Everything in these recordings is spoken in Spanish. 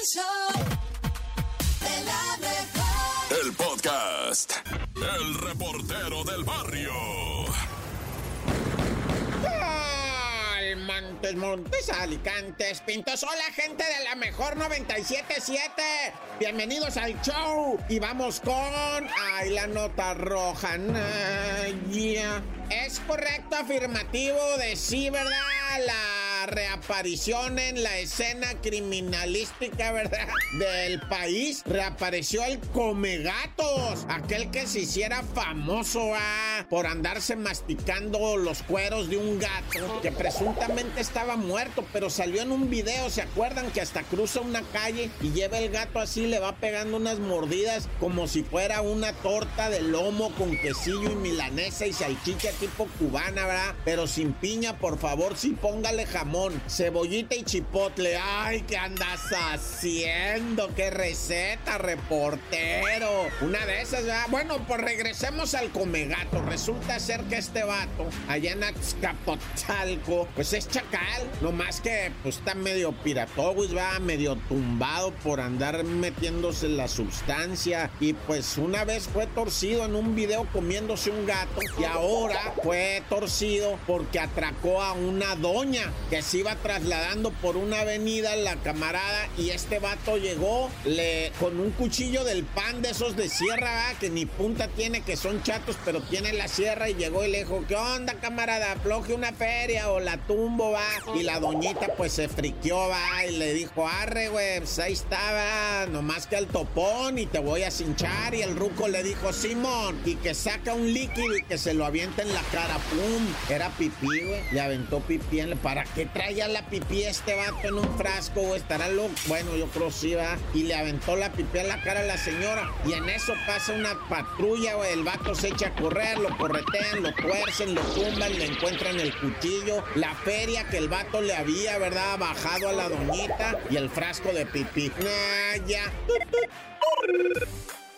El show de la mejor. El podcast. El reportero del barrio. Montes, Montes, Alicantes, Pintos. Hola, gente de la mejor 977. Bienvenidos al show. Y vamos con. Ay, la nota roja. Nah, Es correcto, afirmativo de sí, ¿verdad? La reaparición en la escena criminalística, ¿verdad? Del país. Reapareció el Comegatos, aquel que se hiciera famoso ¿ah? por andarse masticando los cueros de un gato que presuntamente estaba muerto, pero salió en un video. ¿Se acuerdan que hasta cruza una calle y lleva el gato así, le va pegando unas mordidas como si fuera una torta de lomo con quesillo y milanesa y salchicha tipo cubana, ¿verdad? Pero sin piña, por favor, sí póngale jamón, cebollita y chipotle. Ay, ¿qué andas haciendo? ¿Qué receta, reportero? Una de esas, ¿verdad? Bueno, pues regresemos al comegato. Resulta ser que este vato, allá en Azcapotzalco, pues es chacal. No más que, pues está medio piratowis, va medio tumbado por andar metiéndose la sustancia. Y pues una vez fue torcido en un video comiéndose un gato. Y ahora fue torcido porque atracó a una doña que se iba trasladando por una avenida la camarada. Y este vato llegó le, con un cuchillo del pan de esos de sierra, ¿va? que ni punta tiene, que son chatos, pero tiene la sierra. Y llegó y le dijo: ¿Qué onda, camarada? Afloje una feria o la tumbo, va. Y la doñita pues se friqueó, va. Y le dijo: Arre, güey, pues ahí estaba, nomás que al topón y te voy a cinchar. Y el ruco le dijo: Simón, y que saca un líquido y que se lo avienta en la cara, pum. Era pipí, güey. Le aventó pipí en la... ¿Para qué traía la pipí este vato en un frasco, güey? Estará loco. Bueno, yo creo sí, va. Y le aventó la pipí en la cara a la señora. Y en eso pasa una patrulla, güey. El vato se echa a correr, lo corretean, lo tuercen, lo tumban, le encuentran el cuchillo, la feria que el vato le había, ¿verdad? Bajado a la doñita y el frasco de pipí. Ah, ya.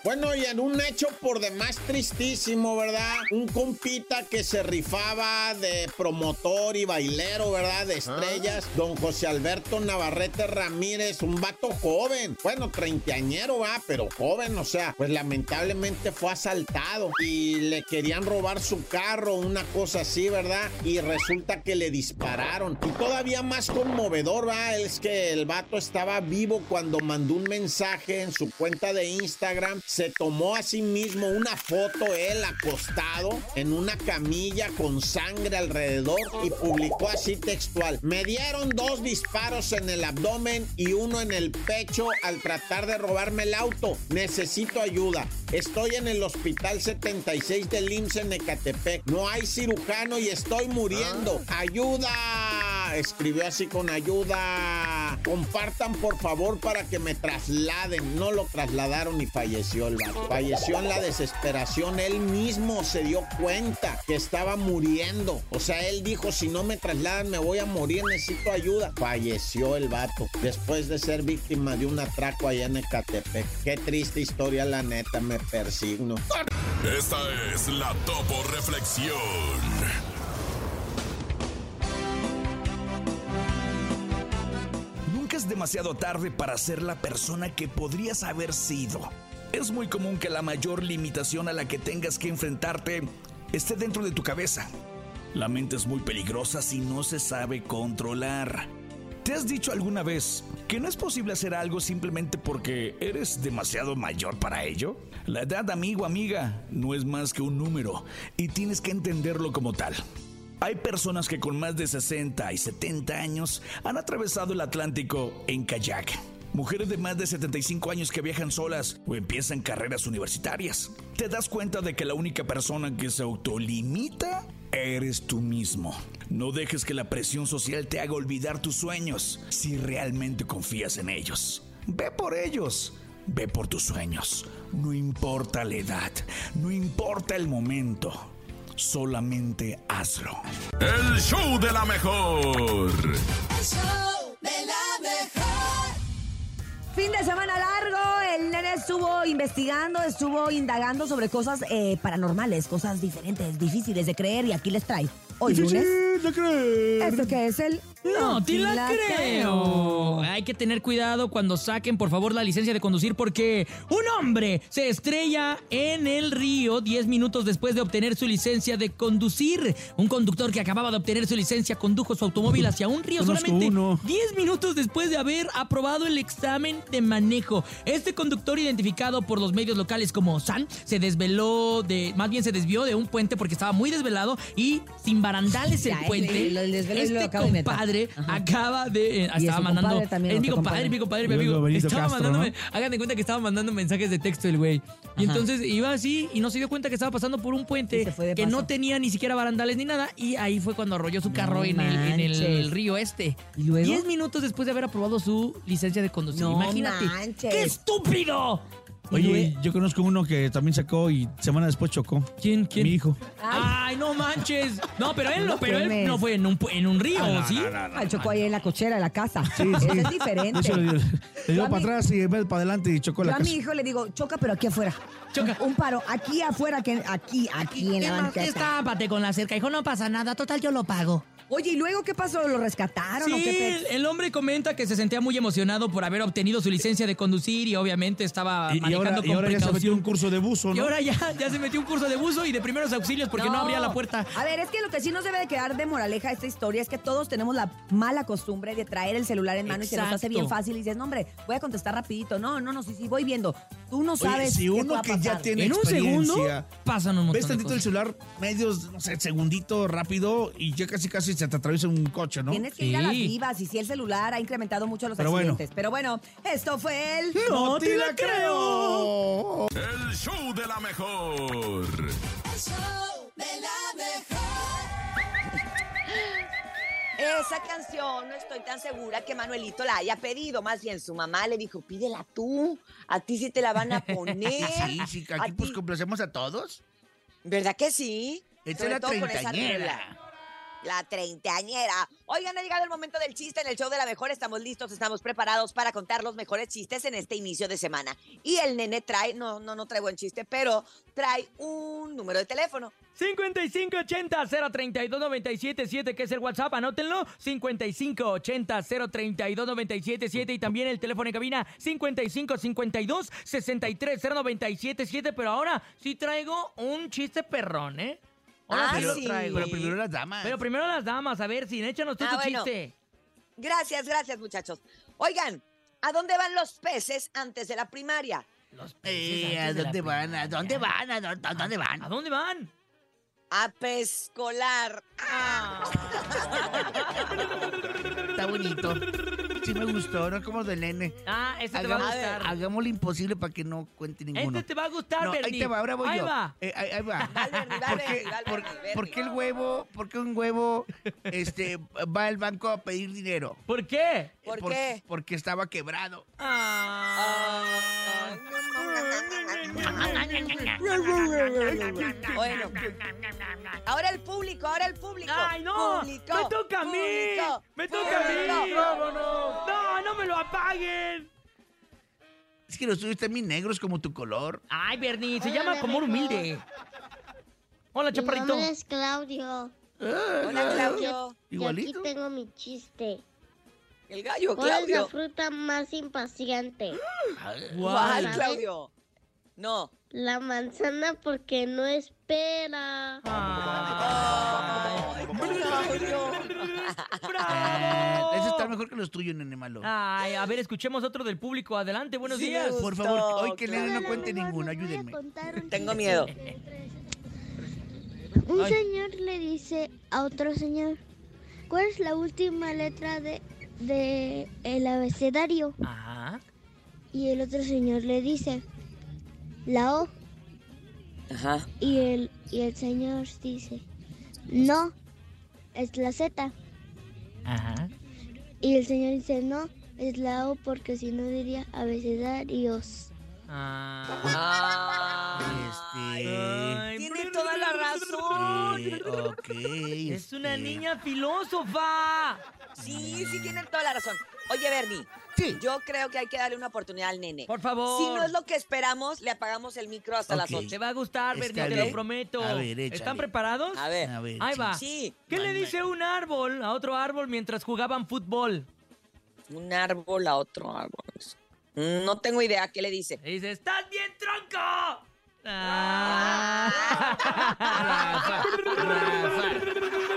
Bueno, y en un hecho por demás tristísimo, ¿verdad? Un compita que se rifaba de promotor y bailero, ¿verdad? De estrellas, don José Alberto Navarrete Ramírez, un vato joven, bueno, treintañero, va, pero joven, o sea, pues lamentablemente fue asaltado y le querían robar su carro, una cosa así, ¿verdad? Y resulta que le dispararon. Y todavía más conmovedor, va, es que el vato estaba vivo cuando mandó un mensaje en su cuenta de Instagram se tomó a sí mismo una foto él acostado en una camilla con sangre alrededor y publicó así textual. Me dieron dos disparos en el abdomen y uno en el pecho al tratar de robarme el auto. Necesito ayuda. Estoy en el hospital 76 del IMSS en Ecatepec. No hay cirujano y estoy muriendo. ¡Ayuda! Escribió así con ayuda. Compartan por favor para que me trasladen. No lo trasladaron y falleció el vato. Falleció en la desesperación. Él mismo se dio cuenta que estaba muriendo. O sea, él dijo, si no me trasladan me voy a morir, necesito ayuda. Falleció el vato después de ser víctima de un atraco allá en Ecatepec. Qué triste historia, la neta, me persigno. Esta es la Topo Reflexión. Es demasiado tarde para ser la persona que podrías haber sido. Es muy común que la mayor limitación a la que tengas que enfrentarte esté dentro de tu cabeza. La mente es muy peligrosa si no se sabe controlar. ¿Te has dicho alguna vez que no es posible hacer algo simplemente porque eres demasiado mayor para ello? La edad, amigo, amiga, no es más que un número y tienes que entenderlo como tal. Hay personas que con más de 60 y 70 años han atravesado el Atlántico en kayak. Mujeres de más de 75 años que viajan solas o empiezan carreras universitarias. Te das cuenta de que la única persona que se autolimita eres tú mismo. No dejes que la presión social te haga olvidar tus sueños si realmente confías en ellos. Ve por ellos. Ve por tus sueños. No importa la edad. No importa el momento. Solamente hazlo. El show de la mejor. El show de la mejor. Fin de semana largo, el nene estuvo investigando, estuvo indagando sobre cosas eh, paranormales, cosas diferentes, difíciles de creer y aquí les trae. Hoy lunes. de creer. Esto que es el No, te sí la, la creo. creo. Hay que tener cuidado cuando saquen, por favor, la licencia de conducir porque un hombre se estrella en el río 10 minutos después de obtener su licencia de conducir. Un conductor que acababa de obtener su licencia condujo su automóvil hacia un río Conozco solamente uno. 10 minutos después de haber aprobado el examen de manejo. Este conductor, identificado por los medios locales como San, se desveló de, más bien se desvió de un puente porque estaba muy desvelado y sin barandales el Ya, el- puente. el- el este inventar. Compadre Ajá. acaba de. eh, estaba mandando. es mi compadre, mi compadre, mi amigo. Estaba Castro, mandándome. ¿no? Hagan de cuenta que estaba mandando mensajes de texto el güey. Y entonces iba así y no se dio cuenta que estaba pasando por un puente que paso. no tenía ni siquiera barandales ni nada. Y ahí fue cuando arrolló su carro No en, el, en el río este. ¿Y luego? Diez minutos después de haber aprobado su licencia de conducir. No Imagínate. manches. ¡Qué estúpido! Oye, yo conozco uno que también sacó y semana después chocó. ¿Quién? ¿Quién? Mi hijo. Ay, no manches. No, pero él no, pero él no fue en un, en un río, ¿sí? Al chocó ahí en la cochera de la casa. Sí, sí. Eso es diferente. hecho, le dio, le para atrás y en vez de para adelante y chocó Yo la a mi casa. hijo le digo, choca, pero aquí afuera. Choca. Un paro, aquí afuera, que aquí, aquí en la banqueta. Estápate con la cerca. Hijo, no pasa nada. Total, yo lo pago. Oye, ¿y luego qué pasó? ¿Lo rescataron o Sí, qué pex? el hombre comenta que se sentía muy emocionado por haber obtenido su licencia de conducir y obviamente estaba Y, y manejando ahora, con y ahora ya se metió un curso de buzo, Y ¿no? ahora ya, ya se metió un curso de buzo y de primeros auxilios porque no, abría la puerta. A ver, es que lo que sí nos debe de quedar de moraleja esta historia es que todos tenemos la mala costumbre de traer el celular en mano y se nos hace bien fácil y dices, no, hombre, voy a contestar rapidito. No, no, no, sí, sí, voy viendo. Tú no Oye, sabes si qué uno que ya tiene En un segundo experiencia, pasan un montón ves de tantito el celular, medios, no sé, segundito, rápido, y ya casi casi se te atraviesa un coche, ¿no? Tienes que ir a las vivas y si el celular ha incrementado mucho los Pero bueno. accidentes. Pero bueno, esto fue el... ¡No te la creo! El show de la mejor. El show de la mejor. Esa canción no estoy tan segura que Manuelito la haya pedido. Más bien, su mamá le dijo, pídela tú. A ti sí te la van a poner. Sí, sí, A aquí pues ti- complacemos a todos. ¿Verdad que sí? Esta Sobre es la todo con esa treintañera. La treintañera. Oigan, ha llegado el momento del chiste en el show de la mejor. Estamos listos, estamos preparados para contar los mejores chistes en este inicio de semana. Y el nene trae, no, no, no trae buen chiste, pero trae un número de teléfono. 5580-032-977, que es el WhatsApp, anótenlo. 5580-032-977 y también el teléfono en cabina 5552-630977. Pero ahora sí traigo un chiste perrón, ¿eh? Ah, lo sí. traigo. Pero primero las damas. Pero primero las damas, a ver, si échanos tú Ah, tu bueno. chiste. Gracias, gracias, muchachos. Oigan, ¿a dónde van los peces antes de la primaria? Los Eh, peces ¿A de la dónde van? ¿A dónde van? ¿A dónde, a dónde van? ¿A dónde van? A pescolar. Está bonito. Sí me gustó, no como del nene. Ah, este te va a gustar. hagamos lo imposible para que no cuente ninguno. Este te va a gustar, no, ahí te va, ahora voy Ahí yo. va. Eh, ahí, ahí va. El ¿Por Bernie, qué, el por- Bernie, Bernie. por qué el huevo, por qué un huevo este, va al banco a pedir dinero? ¿Por qué? ¿Por Por- qué? Porque estaba quebrado. Ah. Bueno. Ahora el público, ahora el público. ¡Ay, no! Público, ¡Me toca a mí! público, ¡Me toca a mí! ¡Vámonos! ¡No, no me lo apaguen! Es que los tuyos están bien negros como tu color. Ay, Bernie, se Hola, llama Comor mejor. Humilde. Hola, Mi chaparrito. nombre es Claudio. Hola, Claudio. Y Igualito. aquí tengo mi chiste. El gallo, ¿Cuál es la Claudio. fruta más impaciente? ¿Cuál, ¿Cuál? Claudio? No. La manzana porque no espera. Ay, Claudio. Ah, ese está ¡Bravo! mejor que los tuyos, nene malo. Ay, a ver, escuchemos otro del público. Adelante, buenos Sí, días. Por favor, hoy que Claudio. nene no cuente ninguno, ayúdenme. Tengo miedo. Un Ay. señor le dice a otro señor, ¿cuál es la última letra de, de el abecedario? Ajá. Y el otro señor le dice, la O. Ajá. Y el, y el señor dice, no, es la Z. Ajá. Y el señor dice, no, es la O porque si no diría abecedarios. Ah. Este. Ay, Tiene toda la razón. eh, ok. Es una este, niña filósofa. Sí, sí, tienen toda la razón. Oye, Bernie. Sí. Yo creo que hay que darle una oportunidad al nene. Por favor. Si no es lo que esperamos, le apagamos el micro hasta las Ok. 8. Te va a gustar, Bernie, te lo prometo. A ver, échale. ¿Están preparados? A ver. A ver. Ahí sí. va. Sí, ¿Qué le dice un árbol a otro árbol mientras jugaban fútbol? un árbol a otro árbol. No tengo idea qué le dice. Le dice, ¡estás bien tronco! Ah.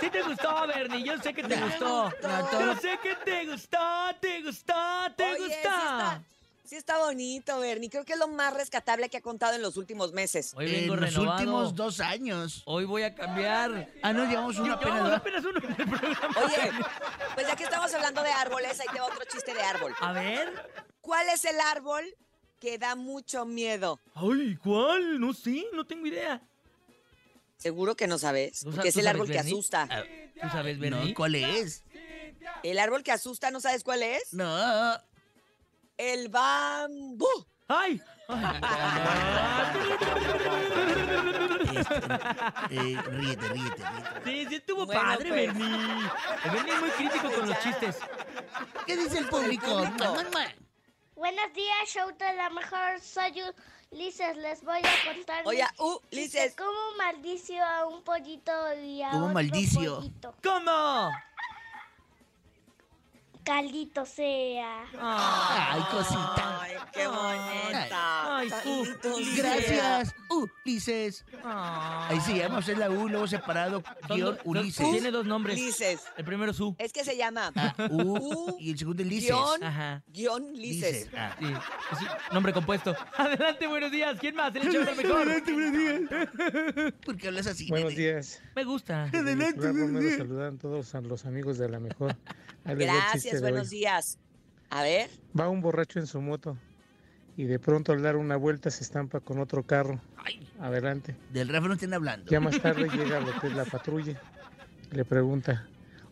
Sí te gustó, Bernie, yo sé que te gustó. Yo sé que te gustó, te gustó, te Oye, sí gustó. está, sí está bonito, Bernie. Creo que es lo más rescatable que ha contado en los últimos meses. Hoy vengo En los renovado. últimos dos años. Hoy voy a cambiar. Ah, no, llevamos uno apenas. Apenas uno en el programa. Oye, pues ya que estamos hablando de árboles, ahí te va otro chiste de árbol. A ver. ¿Cuál es el árbol que da mucho miedo? Ay, ¿cuál? No sé, no tengo idea. Seguro que no sabes, ¿Tú sa- porque es tú el árbol que asusta. ¿Tú sabes, No, Bernie? ¿cuál es? El árbol que asusta, ¿no sabes cuál es? No. El bambú. ¡Ay! Eh, ríete, ríete, ríete. Sí, sí estuvo Bueno, padre, pues. El Bernie es muy crítico con los chistes. ¿Qué dice el público? público. Mua, mua. Buenos días, show de la mejor. Soy Ulises. Les voy a contar. Oye, uh. Lices. ¿Cómo maldició a un pollito y a ¿Cómo otro pollito? ¿Cómo? Caldito sea. Ay, cosita. Ay, qué bonita. Ay, tú. Calitos. Gracias, Ulises. Ah. Ahí se llama, es la U, luego separado, guion, Ulises. Tiene dos nombres. Lices. El primero es Su. Es que se llama Ah, U, U, y el segundo es Lices. guion, Ajá. guion. Lices. Ah. Sí, nombre compuesto. Adelante, buenos días. ¿Quién más? El hecho de mejor. ¿Por qué hablas así? Buenos nene? días. Me gusta. Adelante. Primero saludan todos a los amigos de la mejor. Gracias, de buenos días. A ver. Va un borracho en su moto y de pronto al dar una vuelta se estampa con otro carro. Adelante. Del Rafa no estén hablando. Ya más tarde llega lo que es la patrulla. y Le pregunta,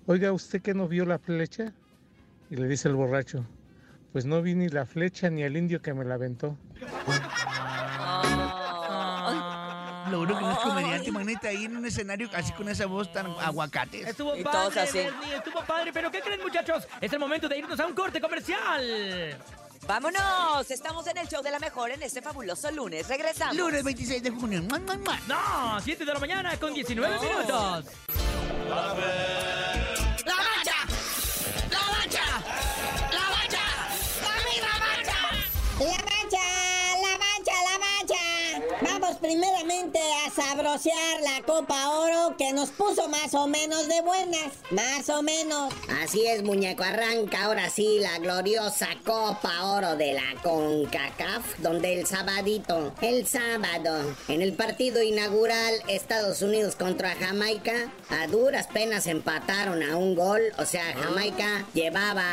oiga, ¿usted que no vio la flecha? Y le dice el borracho, pues no vi ni la flecha ni al indio que me la aventó. Lo bueno que no es comediante, imagínate ahí en un escenario así con esa voz tan aguacates. Estuvo Y todos padre, así. Bernie, estuvo padre. Pero ¿qué creen, muchachos? Es el momento de irnos a un corte comercial. Vámonos. Estamos en el show de la mejor en este fabuloso lunes. Regresamos. Lunes 26 de junio. ¡Mua, mua, mua! No, 7 de la mañana con 19 minutos. Primeramente a sabrosear la Copa Oro que nos puso más o menos de buenas. Más o menos. Así es, muñeco. Arranca ahora sí la gloriosa Copa Oro de la CONCACAF, donde el sabadito, el sábado, en el partido inaugural Estados Unidos contra Jamaica, a duras penas empataron a un gol. O sea, Jamaica llevaba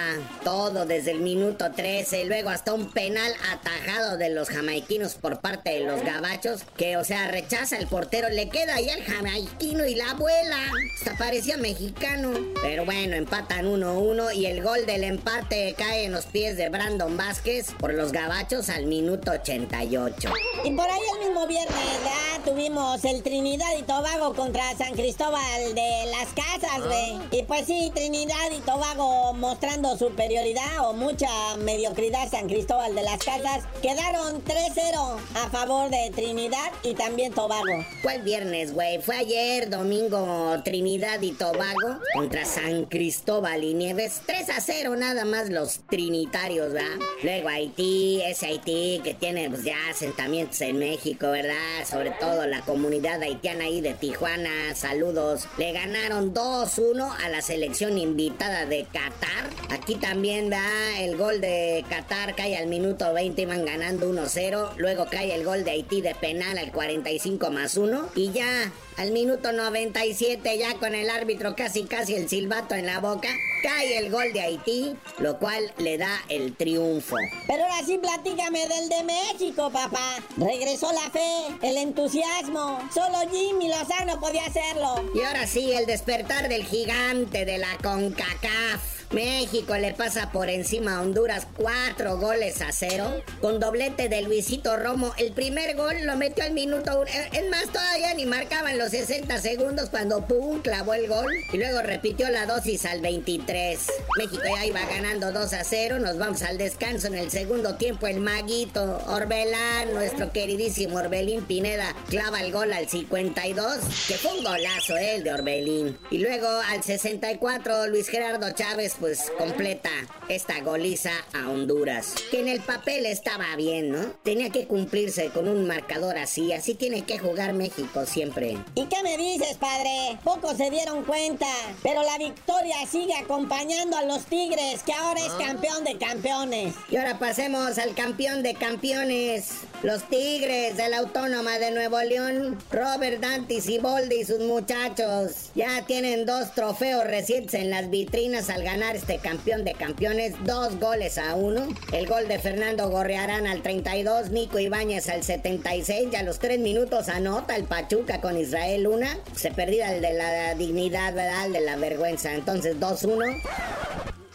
todo desde el minuto 13, luego hasta un penal atajado de los jamaiquinos por parte de los gabachos, que, o sea, rechaza el portero, le queda ahí al jamaiquino y la abuela. Hasta parecía mexicano. Pero bueno, empatan 1-1 y el gol del empate cae en los pies de Brandon Vázquez por los gabachos al minuto 88. Y por ahí el mismo viernes ya tuvimos el Trinidad y Tobago contra San Cristóbal de las Casas, güey. Y pues sí, Trinidad y Tobago mostrando superioridad o mucha mediocridad San Cristóbal de las Casas. Quedaron 3-0 a favor de Trinidad y también Tobago. ¿Cuál viernes, güey? Fue ayer, domingo, Trinidad y Tobago contra San Cristóbal y Nieves. 3 a 0 nada más los trinitarios, ¿verdad? Luego Haití, ese Haití que tiene pues, ya asentamientos en México, ¿verdad? Sobre todo la comunidad haitiana ahí de Tijuana. Saludos. Le ganaron 2-1 a la selección invitada de Qatar. Aquí también, ¿verdad? El gol de Qatar cae al minuto 20, iban ganando 1-0. Luego cae el gol de Haití de penal al 45 más 1. Y ya al minuto 97, ya con el árbitro casi casi el silbato en la boca, cae el gol de Haití, lo cual le da el triunfo. Pero ahora sí platícame del de México, papá. Regresó la fe, el entusiasmo. Solo Jimmy Lozano podía hacerlo. Y ahora sí, el despertar del gigante de la CONCACAF. México le pasa por encima a Honduras cuatro goles a cero. Con doblete de Luisito Romo. El primer gol lo metió al minuto uno. Eh, Es más, todavía ni marcaban los 60 segundos cuando pum, clavó el gol. Y luego repitió la dosis al 23. México ya iba ganando 2 a 0. Nos vamos al descanso en el segundo tiempo. El maguito Orbelán, nuestro queridísimo Orbelín Pineda, clava el gol al 52. Que fue un golazo, eh, el de Orbelín. Y luego al 64, Luis Gerardo Chávez, pues completa esta goliza a Honduras. Que en el papel estaba bien, ¿no? Tenía que cumplirse con un marcador así. Así tiene que jugar México siempre. ¿Y qué me dices, padre? Pocos se dieron cuenta, pero la victoria sigue acompañando a los Tigres, que ahora es campeón de campeones. Y ahora pasemos al campeón de campeones. Los Tigres de la Autónoma de Nuevo León, Robert Dante Siboldi y sus muchachos, ya tienen dos trofeos recientes en las vitrinas al ganar este campeón de campeones, dos goles a uno. El gol de Fernando Gorrearán al 32, Nico Ibáñez al 76, y a los tres minutos anota el Pachuca con Israel Luna. Se perdía el de la dignidad, ¿verdad? El de la vergüenza. Entonces 2-1.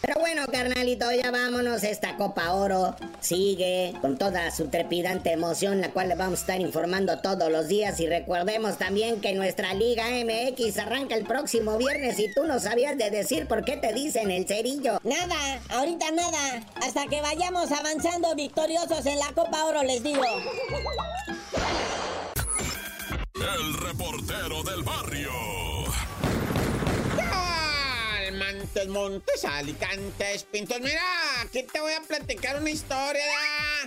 Pero bueno, carnalito, ya vámonos. Esta Copa Oro sigue con toda su trepidante emoción, la cual le vamos a estar informando todos los días. Y recordemos también que nuestra Liga MX arranca el próximo viernes y tú no sabías de decir por qué te dicen el cerillo. Nada, ahorita nada. Hasta que vayamos avanzando victoriosos en la Copa Oro, les digo. El reportero del barrio. Montes, Montes, Alicantes, Pintos. Mira, aquí te voy a platicar una historia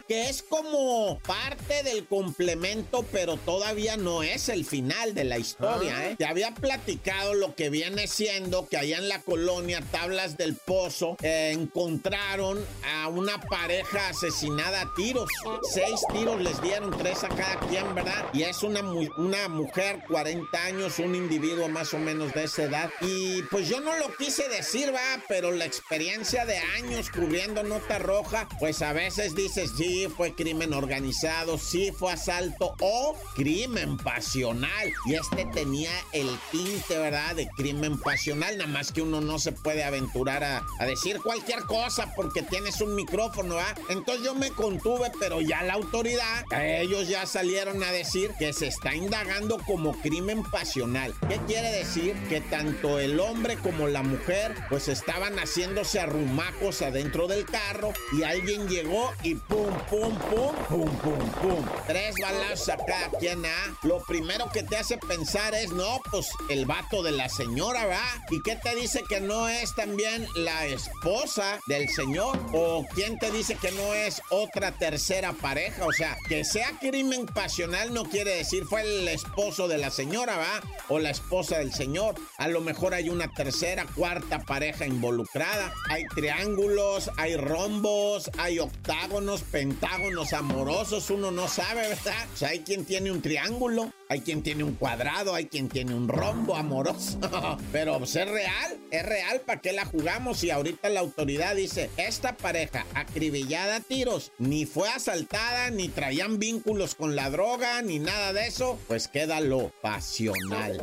que es como parte del complemento, pero todavía no es el final de la historia. ¿eh? Te había platicado lo que viene siendo que allá en la colonia Tablas del Pozo eh, encontraron a una pareja asesinada a tiros. Seis tiros les dieron, tres a cada quien, ¿verdad? Y es una, mu- una mujer, 40 años, un individuo más o menos de esa edad. Y pues yo no lo quise decir, va, pero la experiencia de años cubriendo nota roja, pues a veces dices, sí, fue crimen organizado, sí, fue asalto o crimen pasional. Y este tenía el tinte, ¿verdad? De crimen pasional, nada más que uno no se puede aventurar a, a decir cualquier cosa porque tienes un micrófono, ¿va? Entonces yo me contuve, pero ya la autoridad, ellos ya salieron a decir que se está indagando como crimen pasional. ¿Qué quiere decir? Que tanto el hombre como la mujer, pues estaban haciéndose arrumacos adentro del carro y alguien llegó y pum, pum, pum, pum, pum, pum. Tres balazos a cada quien, ¿ah? Lo primero que te hace pensar es, no, pues el vato de la señora, ¿va? ¿Y qué te dice que no es también la esposa del señor? ¿O quién te dice que no es otra tercera pareja? O sea, que sea crimen pasional no quiere decir fue el esposo de la señora, ¿va? O la esposa del señor. A lo mejor hay una tercera, cuarta pareja involucrada. Hay triángulos, hay rombos, hay octágonos, pentágonos amorosos. Uno no sabe, ¿verdad? O sea, hay quien tiene un triángulo, hay quien tiene un cuadrado, hay quien tiene un rombo amoroso. Pero pues, es real, es real. ¿Para qué la jugamos? Y ahorita la autoridad dice, esta pareja acribillada a tiros, ni fue asaltada, ni traían vínculos con la droga, ni nada de eso. Pues queda lo pasional.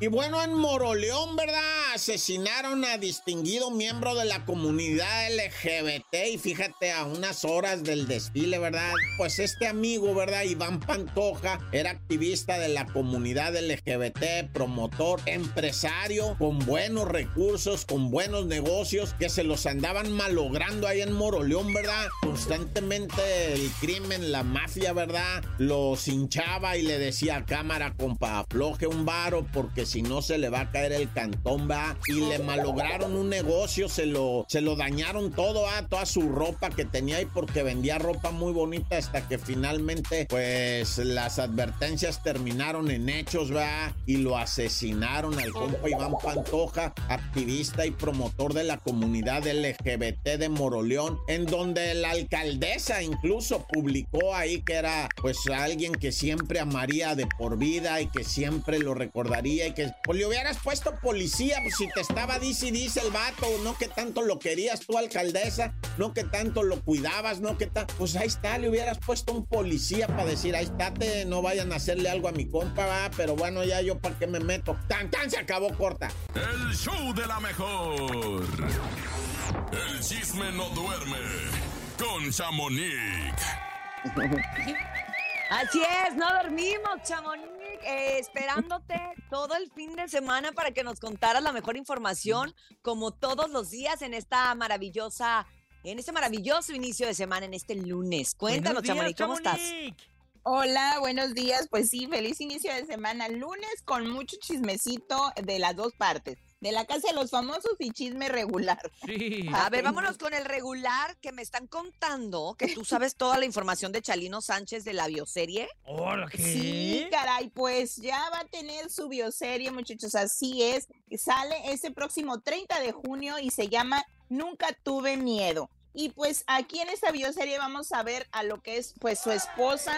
Y bueno, en Moroleón, ¿verdad? Asesinaron a distinguido miembro de la comunidad LGBT y fíjate a unas horas del desfile, ¿verdad? Pues este amigo, ¿verdad? Iván Pantoja era activista de la comunidad LGBT, promotor, empresario, con buenos recursos, con buenos negocios, que se los andaban malogrando ahí en Moroleón, ¿verdad? Constantemente el crimen, la mafia, ¿verdad? Los hinchaba y le decía cámara, compa, afloje un porque si no se le va a caer el cantón, va. Y le malograron un negocio, se lo, se lo dañaron todo, a toda su ropa que tenía ahí porque vendía ropa muy bonita hasta que finalmente, pues las advertencias terminaron en hechos, va. Y lo asesinaron al compa Iván Pantoja, activista y promotor de la comunidad LGBT de Moroleón, en donde la alcaldesa incluso publicó ahí que era pues alguien que siempre amaría de por vida y que siempre lo recordaría y que pues le hubieras puesto policía pues si te estaba dice y dice el vato, no que tanto lo querías tú alcaldesa, no que tanto lo cuidabas, no que tanto. Pues ahí está, le hubieras puesto un policía para decir, ahí estate, no vayan a hacerle algo a mi compa, va, pero bueno, ya yo para qué me meto. Tan, tan, se acabó corta. El show de la mejor. El chisme no duerme con Chamonix. Así es, no dormimos, Chamonix, eh, esperándote todo el fin de semana para que nos contaras la mejor información, como todos los días en esta maravillosa, en este maravilloso inicio de semana, en este lunes. Cuéntanos, Chamonix, ¿cómo estás? Hola, buenos días. Pues sí, feliz inicio de semana. Lunes con mucho chismecito de las dos partes. De la casa de los famosos y chisme regular. Sí. A ver, vámonos con el regular que me están contando que tú sabes toda la información de Chalino Sánchez de la bioserie. Hola, ¿qué? Sí, caray, pues ya va a tener su bioserie, muchachos, así es. Sale ese próximo 30 de junio y se llama Nunca tuve miedo. Y pues aquí en esta bioserie vamos a ver a lo que es pues su esposa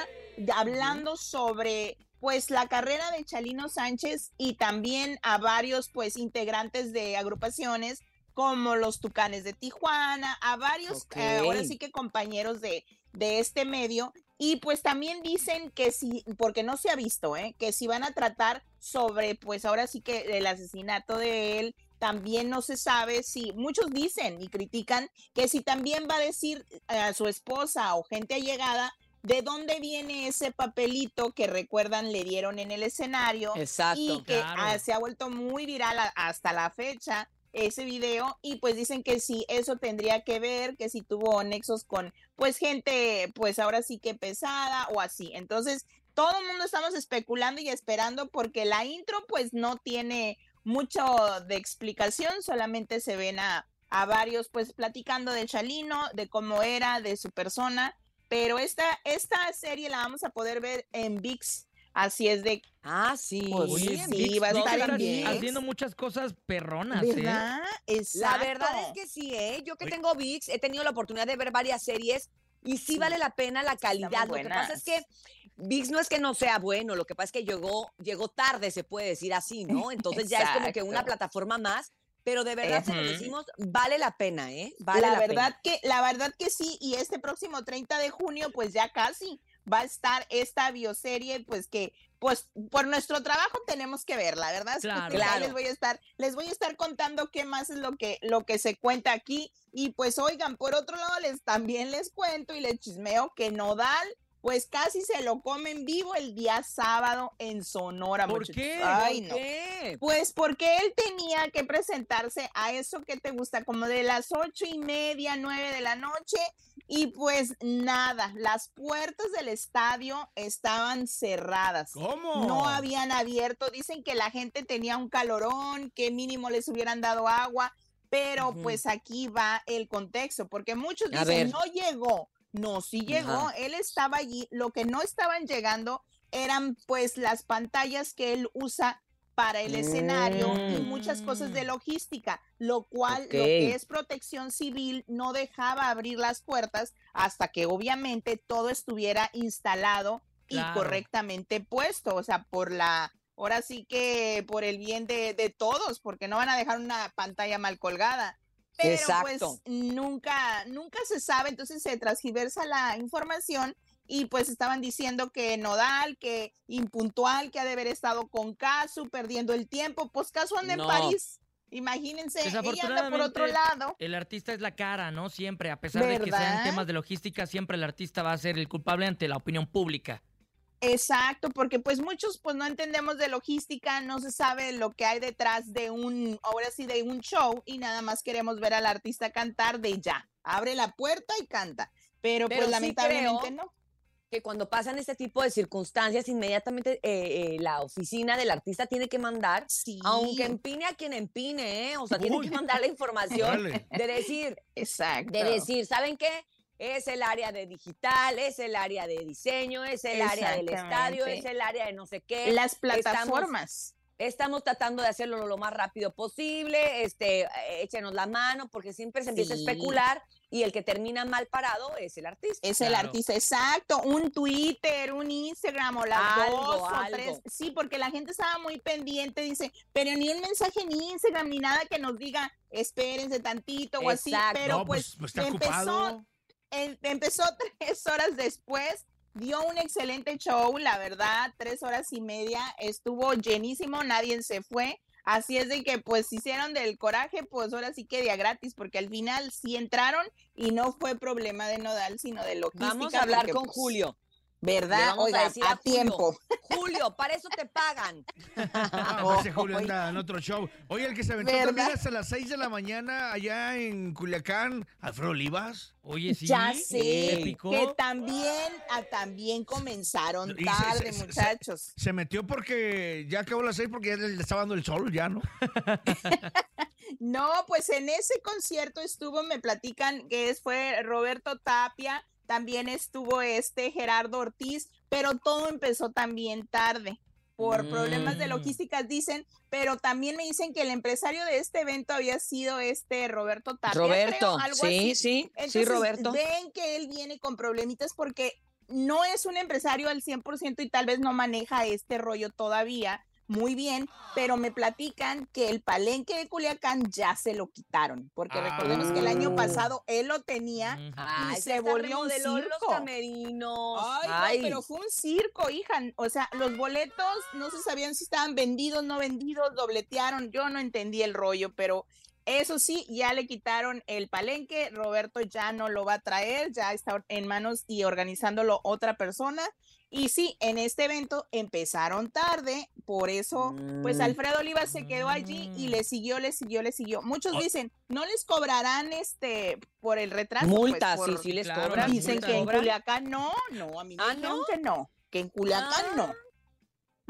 hablando sobre pues la carrera de Chalino Sánchez y también a varios pues integrantes de agrupaciones como los Tucanes de Tijuana, a varios eh, ahora sí que compañeros de, de este medio y pues también dicen que si, porque no se ha visto, ¿eh? que si van a tratar sobre pues ahora sí que el asesinato de él, también no se sabe si, muchos dicen y critican que si también va a decir a su esposa o gente allegada de dónde viene ese papelito que recuerdan le dieron en el escenario Exacto. y que Claro. ah, se ha vuelto muy viral a- hasta la fecha ese video y pues dicen que si eso tendría que ver, que si tuvo nexos con pues gente pues ahora sí que pesada o así. Entonces todo el mundo estamos especulando y esperando porque la intro pues no tiene mucho de explicación, solamente se ven a, a varios pues platicando de Chalino, de cómo era, de su persona, pero esta, esta serie la vamos a poder ver en VIX, así es de... Ah, sí. Pues Oye, sí, VIX va a no estar en están VIX. haciendo muchas cosas perronas, ¿eh? ¿Verdad? La Exacto. verdad es que sí, ¿eh? Yo que tengo VIX, he tenido la oportunidad de ver varias series y sí, Sí. vale la pena la calidad. Lo que pasa es que VIX no es que no sea bueno, lo que pasa es que llegó, llegó tarde, se puede decir así, ¿no? Entonces ya es como que una plataforma más, pero de verdad se lo decimos, vale la pena, ¿eh? Vale la, la, verdad pena. que la verdad que sí y este próximo 30 de junio pues ya casi va a estar esta bioserie pues que pues por nuestro trabajo tenemos que verla, ¿verdad? Claro. Ya Claro. les voy a estar les voy a estar contando qué más es lo que lo que se cuenta aquí y pues oigan, por otro lado les también les cuento y les chismeo que Nodal pues casi se lo comen vivo el día sábado en Sonora. ¿Por muchachos. qué? Ay, ¿Por no. qué? Pues porque él tenía que presentarse a eso que te gusta, como de las ocho y media, nueve de la noche, y pues nada, las puertas del estadio estaban cerradas. ¿Cómo? No habían abierto, dicen que la gente tenía un calorón, que mínimo les hubieran dado agua, pero pues aquí va el contexto, porque muchos dicen, no llegó, no, sí llegó, Ajá. él estaba allí, lo que no estaban llegando eran pues las pantallas que él usa para el escenario y muchas cosas de logística, lo cual lo que es protección civil no dejaba abrir las puertas hasta que obviamente todo estuviera instalado y correctamente puesto, o sea, por la, ahora sí que por el bien de, de todos, porque no van a dejar una pantalla mal colgada. Pero Exacto. pues nunca, nunca se sabe, entonces se transgiversa la información y pues estaban diciendo que nodal, que impuntual, que ha de haber estado con Casu, perdiendo el tiempo, pues Casu anda No. en París, imagínense, ella anda por otro lado. El artista es la cara, ¿no? Siempre, a pesar de que sean temas de logística, siempre el artista va a ser el culpable ante la opinión pública. Exacto, porque pues muchos pues no entendemos de logística, no se sabe lo que hay detrás de un, ahora sí, de un show y nada más queremos ver al artista cantar de ya, abre la puerta y canta, pero, Pero pues sí lamentablemente creo no. que cuando pasan este tipo de circunstancias, inmediatamente eh, eh, la oficina del artista tiene que mandar, Sí. aunque empine a quien empine, ¿eh? O sea, tiene que mandar la información de decir, Exacto. de decir, ¿saben qué? Es el área de digital, es el área de diseño, es el área del estadio, es el área de no sé qué. Las plataformas. Estamos tratando de hacerlo lo más rápido posible, este, eh, échenos la mano, porque siempre se empieza Sí. a especular y el que termina mal parado es el artista. Es el artista, exacto. Un Twitter, un Instagram o las Algo, dos o algo. tres. Sí, porque la gente estaba muy pendiente, dice, pero ni un mensaje en Instagram ni nada que nos diga, espérense tantito o así. Pero No, pues, pues, está empezó, ocupado. Em- empezó tres horas después. Dio un excelente show, la verdad, tres horas y media, estuvo llenísimo, nadie se fue. Así es de que pues hicieron del coraje, pues ahora sí que día gratis, porque al final sí entraron y no fue problema de nodal, sino de logística. Vamos a hablar porque, con pues, Julio. ¿Verdad? Oiga, a a, decir a Julio. tiempo. Julio, para eso te pagan. Pues ese Julio anda en otro show. Oye, el que se aventó ¿Verdad? también hasta las 6 de la mañana allá en Culiacán, Alfredo Olivas. Oye, sí. ya ¿Te sé, picó? que también, ah, también comenzaron Y tarde, se- se- muchachos. Se metió porque ya acabó las 6 porque ya le estaba dando el sol, ya, ¿no? No, pues en ese concierto estuvo, me platican que es, fue Roberto Tapia, también estuvo este Gerardo Ortiz, pero todo empezó también tarde. Por problemas de Mm. logísticas dicen, pero también me dicen que el empresario de este evento había sido este Roberto Tapia. Roberto, creo, algo sí, así. sí, sí, Roberto. Ven que él viene con problemitas porque no es un empresario al 100% y tal vez no maneja este rollo todavía muy bien, pero me platican que el palenque de Culiacán ya se lo quitaron, porque recordemos que el año Ah. pasado él lo tenía Ay, y se volvió un los circo. camerinos. Ay, no, Ay. pero fue un circo, hija. O sea, los boletos no se sabían si estaban vendidos, no vendidos, dobletearon. Yo no entendí el rollo, pero eso sí, ya le quitaron el palenque. Roberto ya no lo va a traer, ya está en manos y organizándolo otra persona. Y sí, en este evento empezaron tarde, por eso, pues Mm. Alfredo Olivas se quedó allí y le siguió, le siguió, le siguió. Muchos dicen, no les cobrarán este por el retraso. pues, Multas, por- sí, sí les Claro, cobran. Dicen que en. Culiacán no, no, a mí me ¿Ah, no? que no, que en Culiacán no.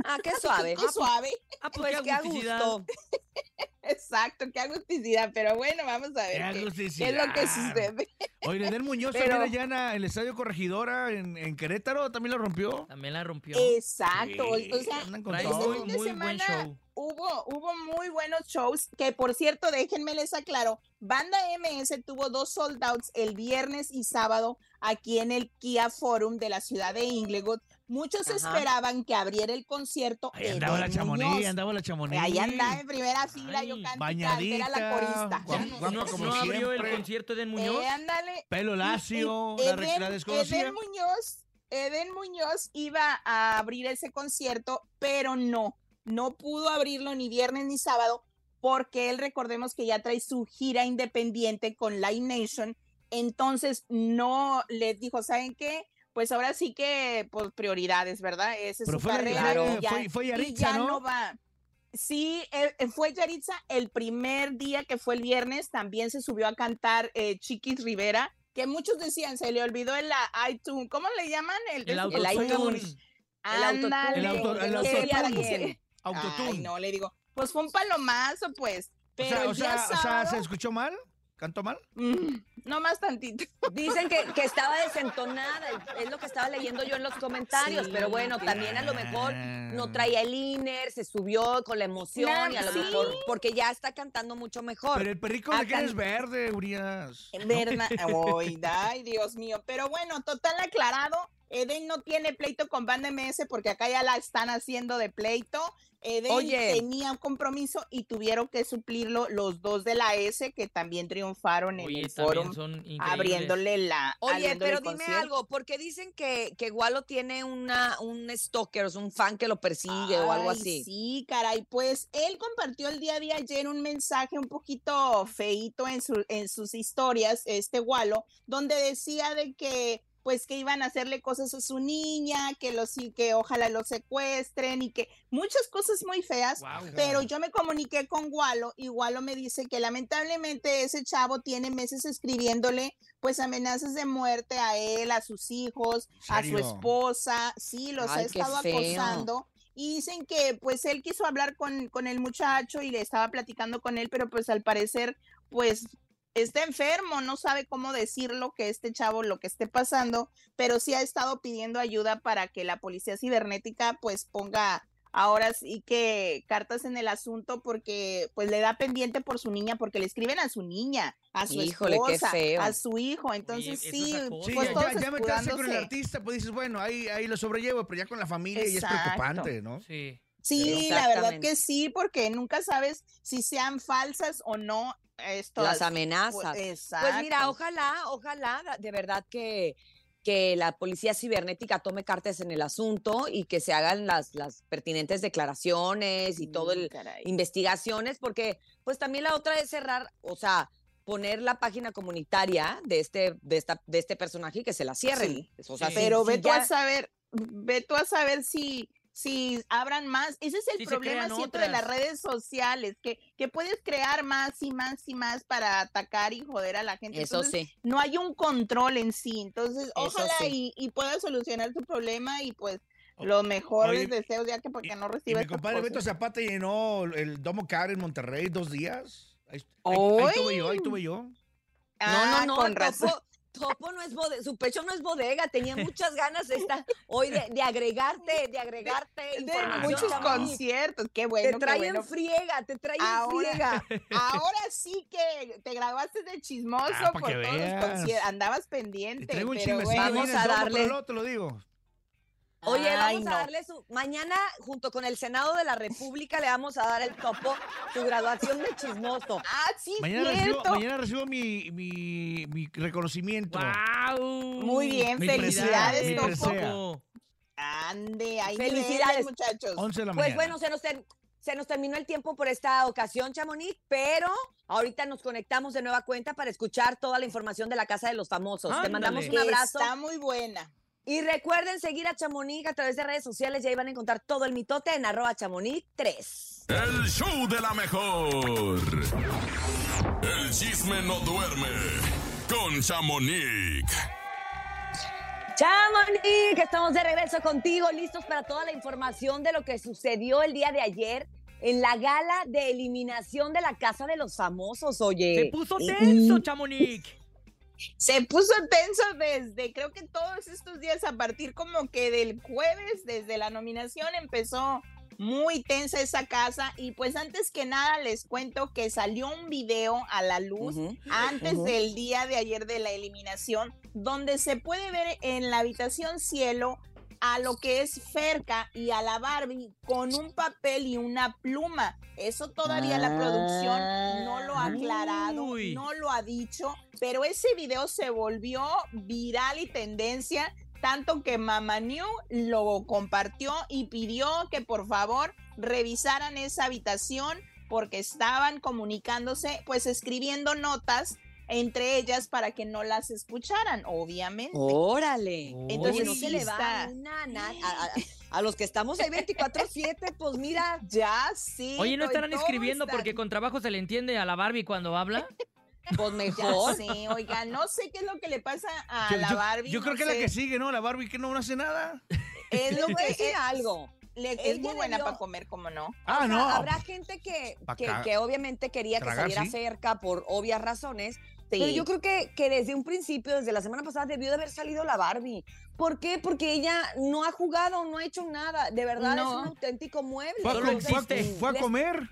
Ah, qué suave. Qué suave. Ah, Pues qué qué a agusticidad. gusto. Exacto, qué agusticidad, pero bueno, vamos a ver Qué qué, agusticidad. qué es lo que sucede. Oye, Nedel Muñoz Pero- también allá en la- el Estadio Corregidora en, en Querétaro también la rompió. También la rompió. Exacto, o- o sea, todo. fin de muy buen semana show. hubo, hubo muy buenos shows, que por cierto, déjenme les aclaro, Banda MS tuvo dos sold outs el viernes y sábado aquí en el Kia Forum de la ciudad de Inglewood. Muchos Ajá. esperaban que abriera el concierto. Ahí andaba la Muñoz. andaba la chamonix. Ahí andaba en primera fila, yo Ay, canté, bañadita, era la corista. guapa, ¿No, guapa no, como no abrió el concierto de Muñoz? Eh, ándale. Pelo lacio, la, re- Eden- la desconocía. Eden Muñoz, Eden Muñoz iba a abrir ese concierto, pero no, no pudo abrirlo ni viernes ni sábado, porque él, recordemos que ya trae su gira independiente con Live Nation, entonces no les dijo, ¿saben qué? Pues ahora sí que, pues prioridades, ¿verdad? Esa es Pero su fue, la- carrera. fue- y ya, fue- fue y Yaritza, ya ¿no? va. Sí, eh, eh, fue Yaritza el primer día que fue el viernes, también se subió a cantar eh, Chiquis Rivera, que muchos decían, se le olvidó el la iTunes, ¿cómo le llaman? El El autotune. iTunes. El autotune. Ándale, El auto- el autotune. Autotune. Ay, no, le digo, pues fue un palomazo, pues. o Pero sea, el o o sea, ¿se escuchó mal? ¿Cantó mal? mm, no más tantito. Dicen que, que estaba desentonada, es lo que estaba leyendo yo en los comentarios, Sí, pero bueno, también a lo mejor no traía el inner, se subió con la emoción y a lo sí. mejor, porque ya está cantando mucho mejor. Pero el perrico Ah, de que can- es verde, Urias. Ay, ay, Dios mío. Pero bueno, total aclarado, Eden no tiene pleito con Banda MS porque acá ya la están haciendo de pleito. Eden Oye. tenía un compromiso y tuvieron que suplirlo los dos de la S que también triunfaron en Oye, el foro abriéndole la Oye, abriéndole pero dime concierto. algo, porque dicen que, que Gualo tiene una, un stalker, un fan que lo persigue o algo así. Sí, caray, pues él compartió el día de ayer un mensaje un poquito feito en, su, en sus historias, este Walo, donde decía de que pues que iban a hacerle cosas a su niña, que los que ojalá lo secuestren y que muchas cosas muy feas, pero yo me comuniqué con Walo y Walo me dice que lamentablemente ese chavo tiene meses escribiéndole pues amenazas de muerte a él, a sus hijos, a su esposa, sí, los ha Ay, estado acosando. Y dicen que pues él quiso hablar con, con el muchacho y le estaba platicando con él, pero pues al parecer pues está enfermo, no sabe cómo decirlo que este chavo lo que esté pasando, pero sí ha estado pidiendo ayuda para que la policía cibernética pues ponga ahora sí que cartas en el asunto porque pues le da pendiente por su niña porque le escriben a su niña, a su Híjole, qué esposa, feo. a su hijo, entonces Oye, sí, pues ya, todos ya, ya meterse con el artista, pues dices, bueno, ahí, ahí lo sobrellevo, pero ya con la familia ya es preocupante, ¿no? Sí. Sí, la verdad que sí, porque nunca sabes si sean falsas o no estas Las amenazas. Pues, Pues mira, ojalá, ojalá, de verdad que, que la policía cibernética tome cartas en el asunto y que se hagan las, las pertinentes declaraciones y todo el Mm, caray. investigaciones, porque pues también la otra es cerrar, o sea, poner la página comunitaria de este, de esta, de este personaje y que se la cierren. Sí, O sea, sí. si- Pero si ve tú a saber, ve tú a saber si, si abran más. Ese es el problema siempre de las redes sociales, que, que puedes crear más y más y más para atacar y joder a la gente. Eso Entonces, sí. no hay un control en sí. Entonces, Eso ojalá sí. y, y puedas solucionar tu problema y pues los mejores Oye, deseos, ya que porque no Y recibe mi compadre Beto. Zapata llenó el Domo Car en Monterrey dos días. Ahí, ahí- ahí tuve yo, ahí tuve yo. No, Ah, no, no, con razón. Topo no es bodega, su pecho no es bodega, tenía muchas ganas esta, hoy de, de agregarte, de agregarte De muchos Chamonix. conciertos, qué bueno, Te trae qué bueno. en friega, te trae en Ahora- friega. Ahora sí que te grabaste de chismoso Ah, por todos los conciertos. Andabas Te pendiente. traigo un pero chismecito bueno. ahí vamos a darle. pero luego te lo digo. Oye, Ay, vamos no. a darle su. Mañana, junto con el Senado de la República, le vamos a dar el topo su graduación de chismoso. Ah, sí, Mañana recibo, cierto. mañana recibo mi, mi, mi reconocimiento. ¡Wow! Muy bien, Mi felicidades, Topo. presea. Ande, ahí Felicidades. muchachos. 11 de la Pues mañana. bueno, se nos, ter- se nos terminó el tiempo por esta ocasión, Chamonix, pero ahorita nos conectamos de nueva cuenta para escuchar toda la información de la Casa de los Famosos. Te mandamos un abrazo. Está muy buena. Y recuerden seguir a Chamonix a través de redes sociales y ahí van a encontrar todo el mitote en arroba chamonix 3. El show de la mejor. El chisme no duerme con Chamonix. Chamonix, estamos de regreso contigo, listos para toda la información de lo que sucedió el día de ayer en la gala de eliminación de la Casa de los Famosos, oye. Se puso Y- tenso, Chamonix. Se puso tenso desde, creo que todos estos días, a partir como que del jueves, desde la nominación, empezó muy tensa esa casa. Y pues antes que nada les cuento que salió un video a la luz antes del día de ayer de la eliminación, donde se puede ver en la habitación cielo a lo que es Ferca y a la Barbie con un papel y una pluma. Eso todavía la producción no lo ha aclarado, Uy. no lo ha dicho, pero ese video se volvió viral y tendencia, tanto que Mama New lo compartió y pidió que por favor revisaran esa habitación porque estaban comunicándose, pues escribiendo notas entre ellas para que no las escucharan, obviamente. Órale. Entonces Oye, no sí se le va está. una na- a, a- a los que estamos ahí 24-7, pues mira. Ya, sí. Oye, ¿no estarán escribiendo están- porque con trabajo se le entiende a la Barbie cuando habla? Pues mejor. sé, oiga, no sé qué es lo que le pasa a Yo, la Barbie. yo creo no que es la que sigue, ¿no? La Barbie que no hace nada. Es lo que decir es, algo. le- es muy buena para comer, como no. Ah, O sea, no. Habrá gente que, que, obviamente quería que saliera sí. cerca por obvias razones. Sí. Pero yo creo que, que desde un principio, desde la semana pasada, debió de haber salido la Barbie. ¿Por qué? Porque ella no ha jugado, no ha hecho nada. De verdad No. es un auténtico mueble. Fue fue a- existe. fue a Les- comer.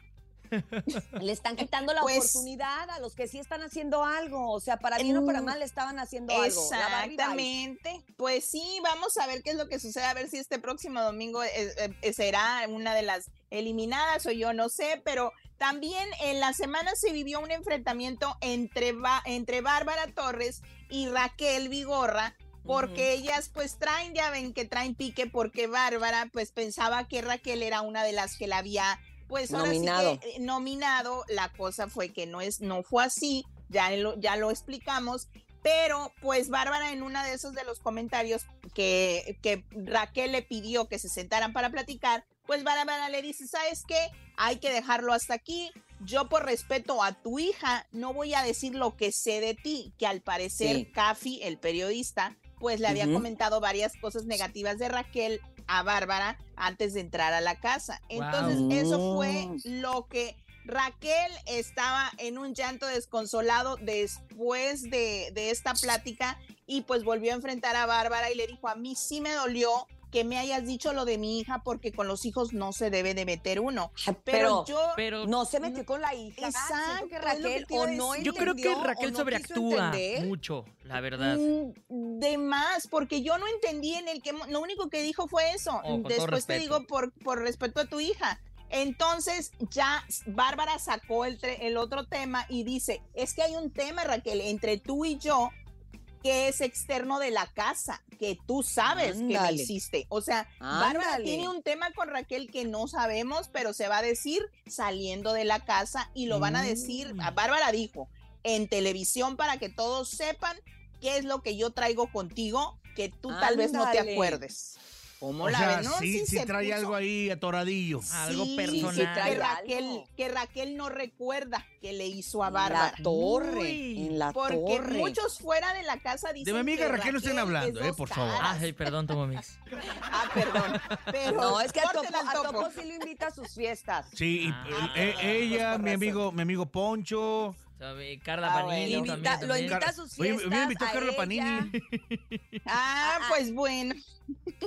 Le están quitando la Pues- oportunidad a los que sí están haciendo algo. O sea, para bien o para mal le estaban haciendo algo. Exactamente. Pues sí, vamos a ver qué es lo que sucede, a ver si este próximo domingo eh, eh, será una de las eliminadas o yo no sé, pero también en la semana se vivió un enfrentamiento entre, entre Bárbara Torres y Raquel Vigorra. Porque ellas pues traen, ya ven que traen pique porque Bárbara pues pensaba que Raquel era una de las que la había pues ahora Nominado. sí que eh, nominado, la cosa fue que no es, no fue así, ya lo, ya lo explicamos, pero pues Bárbara en una de esos de los comentarios que, que Raquel le pidió que se sentaran para platicar, pues Bárbara le dice, ¿sabes qué? Hay que dejarlo hasta aquí. Yo por respeto a tu hija no voy a decir lo que sé de ti, que al parecer Sí. Cafi, el periodista, pues le había comentado varias cosas negativas de Raquel a Bárbara antes de entrar a la casa. Entonces, eso fue lo que Raquel estaba en un llanto desconsolado después de, de esta plática y pues volvió a enfrentar a Bárbara y le dijo, a mí sí me dolió que me hayas dicho lo de mi hija porque con los hijos no se debe de meter uno. Pero, Pero, yo Pero no se metió con la hija. Exacto, que Raquel o no yo creo que Raquel no sobreactúa mucho, la verdad. Mm, De más, porque yo no entendí en el que lo único que dijo fue eso. Oh, Después te digo por, por respeto a tu hija. Entonces ya Bárbara sacó el, tre- el otro tema y dice, es que hay un tema, Raquel, entre tú y yo que es externo de la casa, que tú sabes que Ándale. hiciste. O sea, Bárbara tiene un tema con Raquel que no sabemos, pero se va a decir saliendo de la casa y lo van a decir, Mm. a Bárbara dijo, en televisión para que todos sepan qué es lo que yo traigo contigo que tú tal vez no te acuerdes. ¿Cómo O la sea, ves? No, sí, sí se trae puso- algo ahí atoradillo. Algo Sí, personal. que trae Raquel, algo. que Raquel no recuerda que le hizo a En Bárbara. la torre, Uy, en la Porque torre. muchos fuera de la casa dicen mi amiga que Raquel no estén hablando, es eh, por favor. caras. Ay, perdón, Tomo Mix. Ah, perdón. Pero No, es que a Topo, a topo. Sí lo invita a sus fiestas. Sí, y, Ah, eh, ella, pues, con mi amigo, mi amigo Poncho. Sabe, Carla Ah, Panini bueno. también, Invita- lo invita a sus Oye, fiestas. me invitó a Carla ella, Panini. Ah, Ah, pues bueno.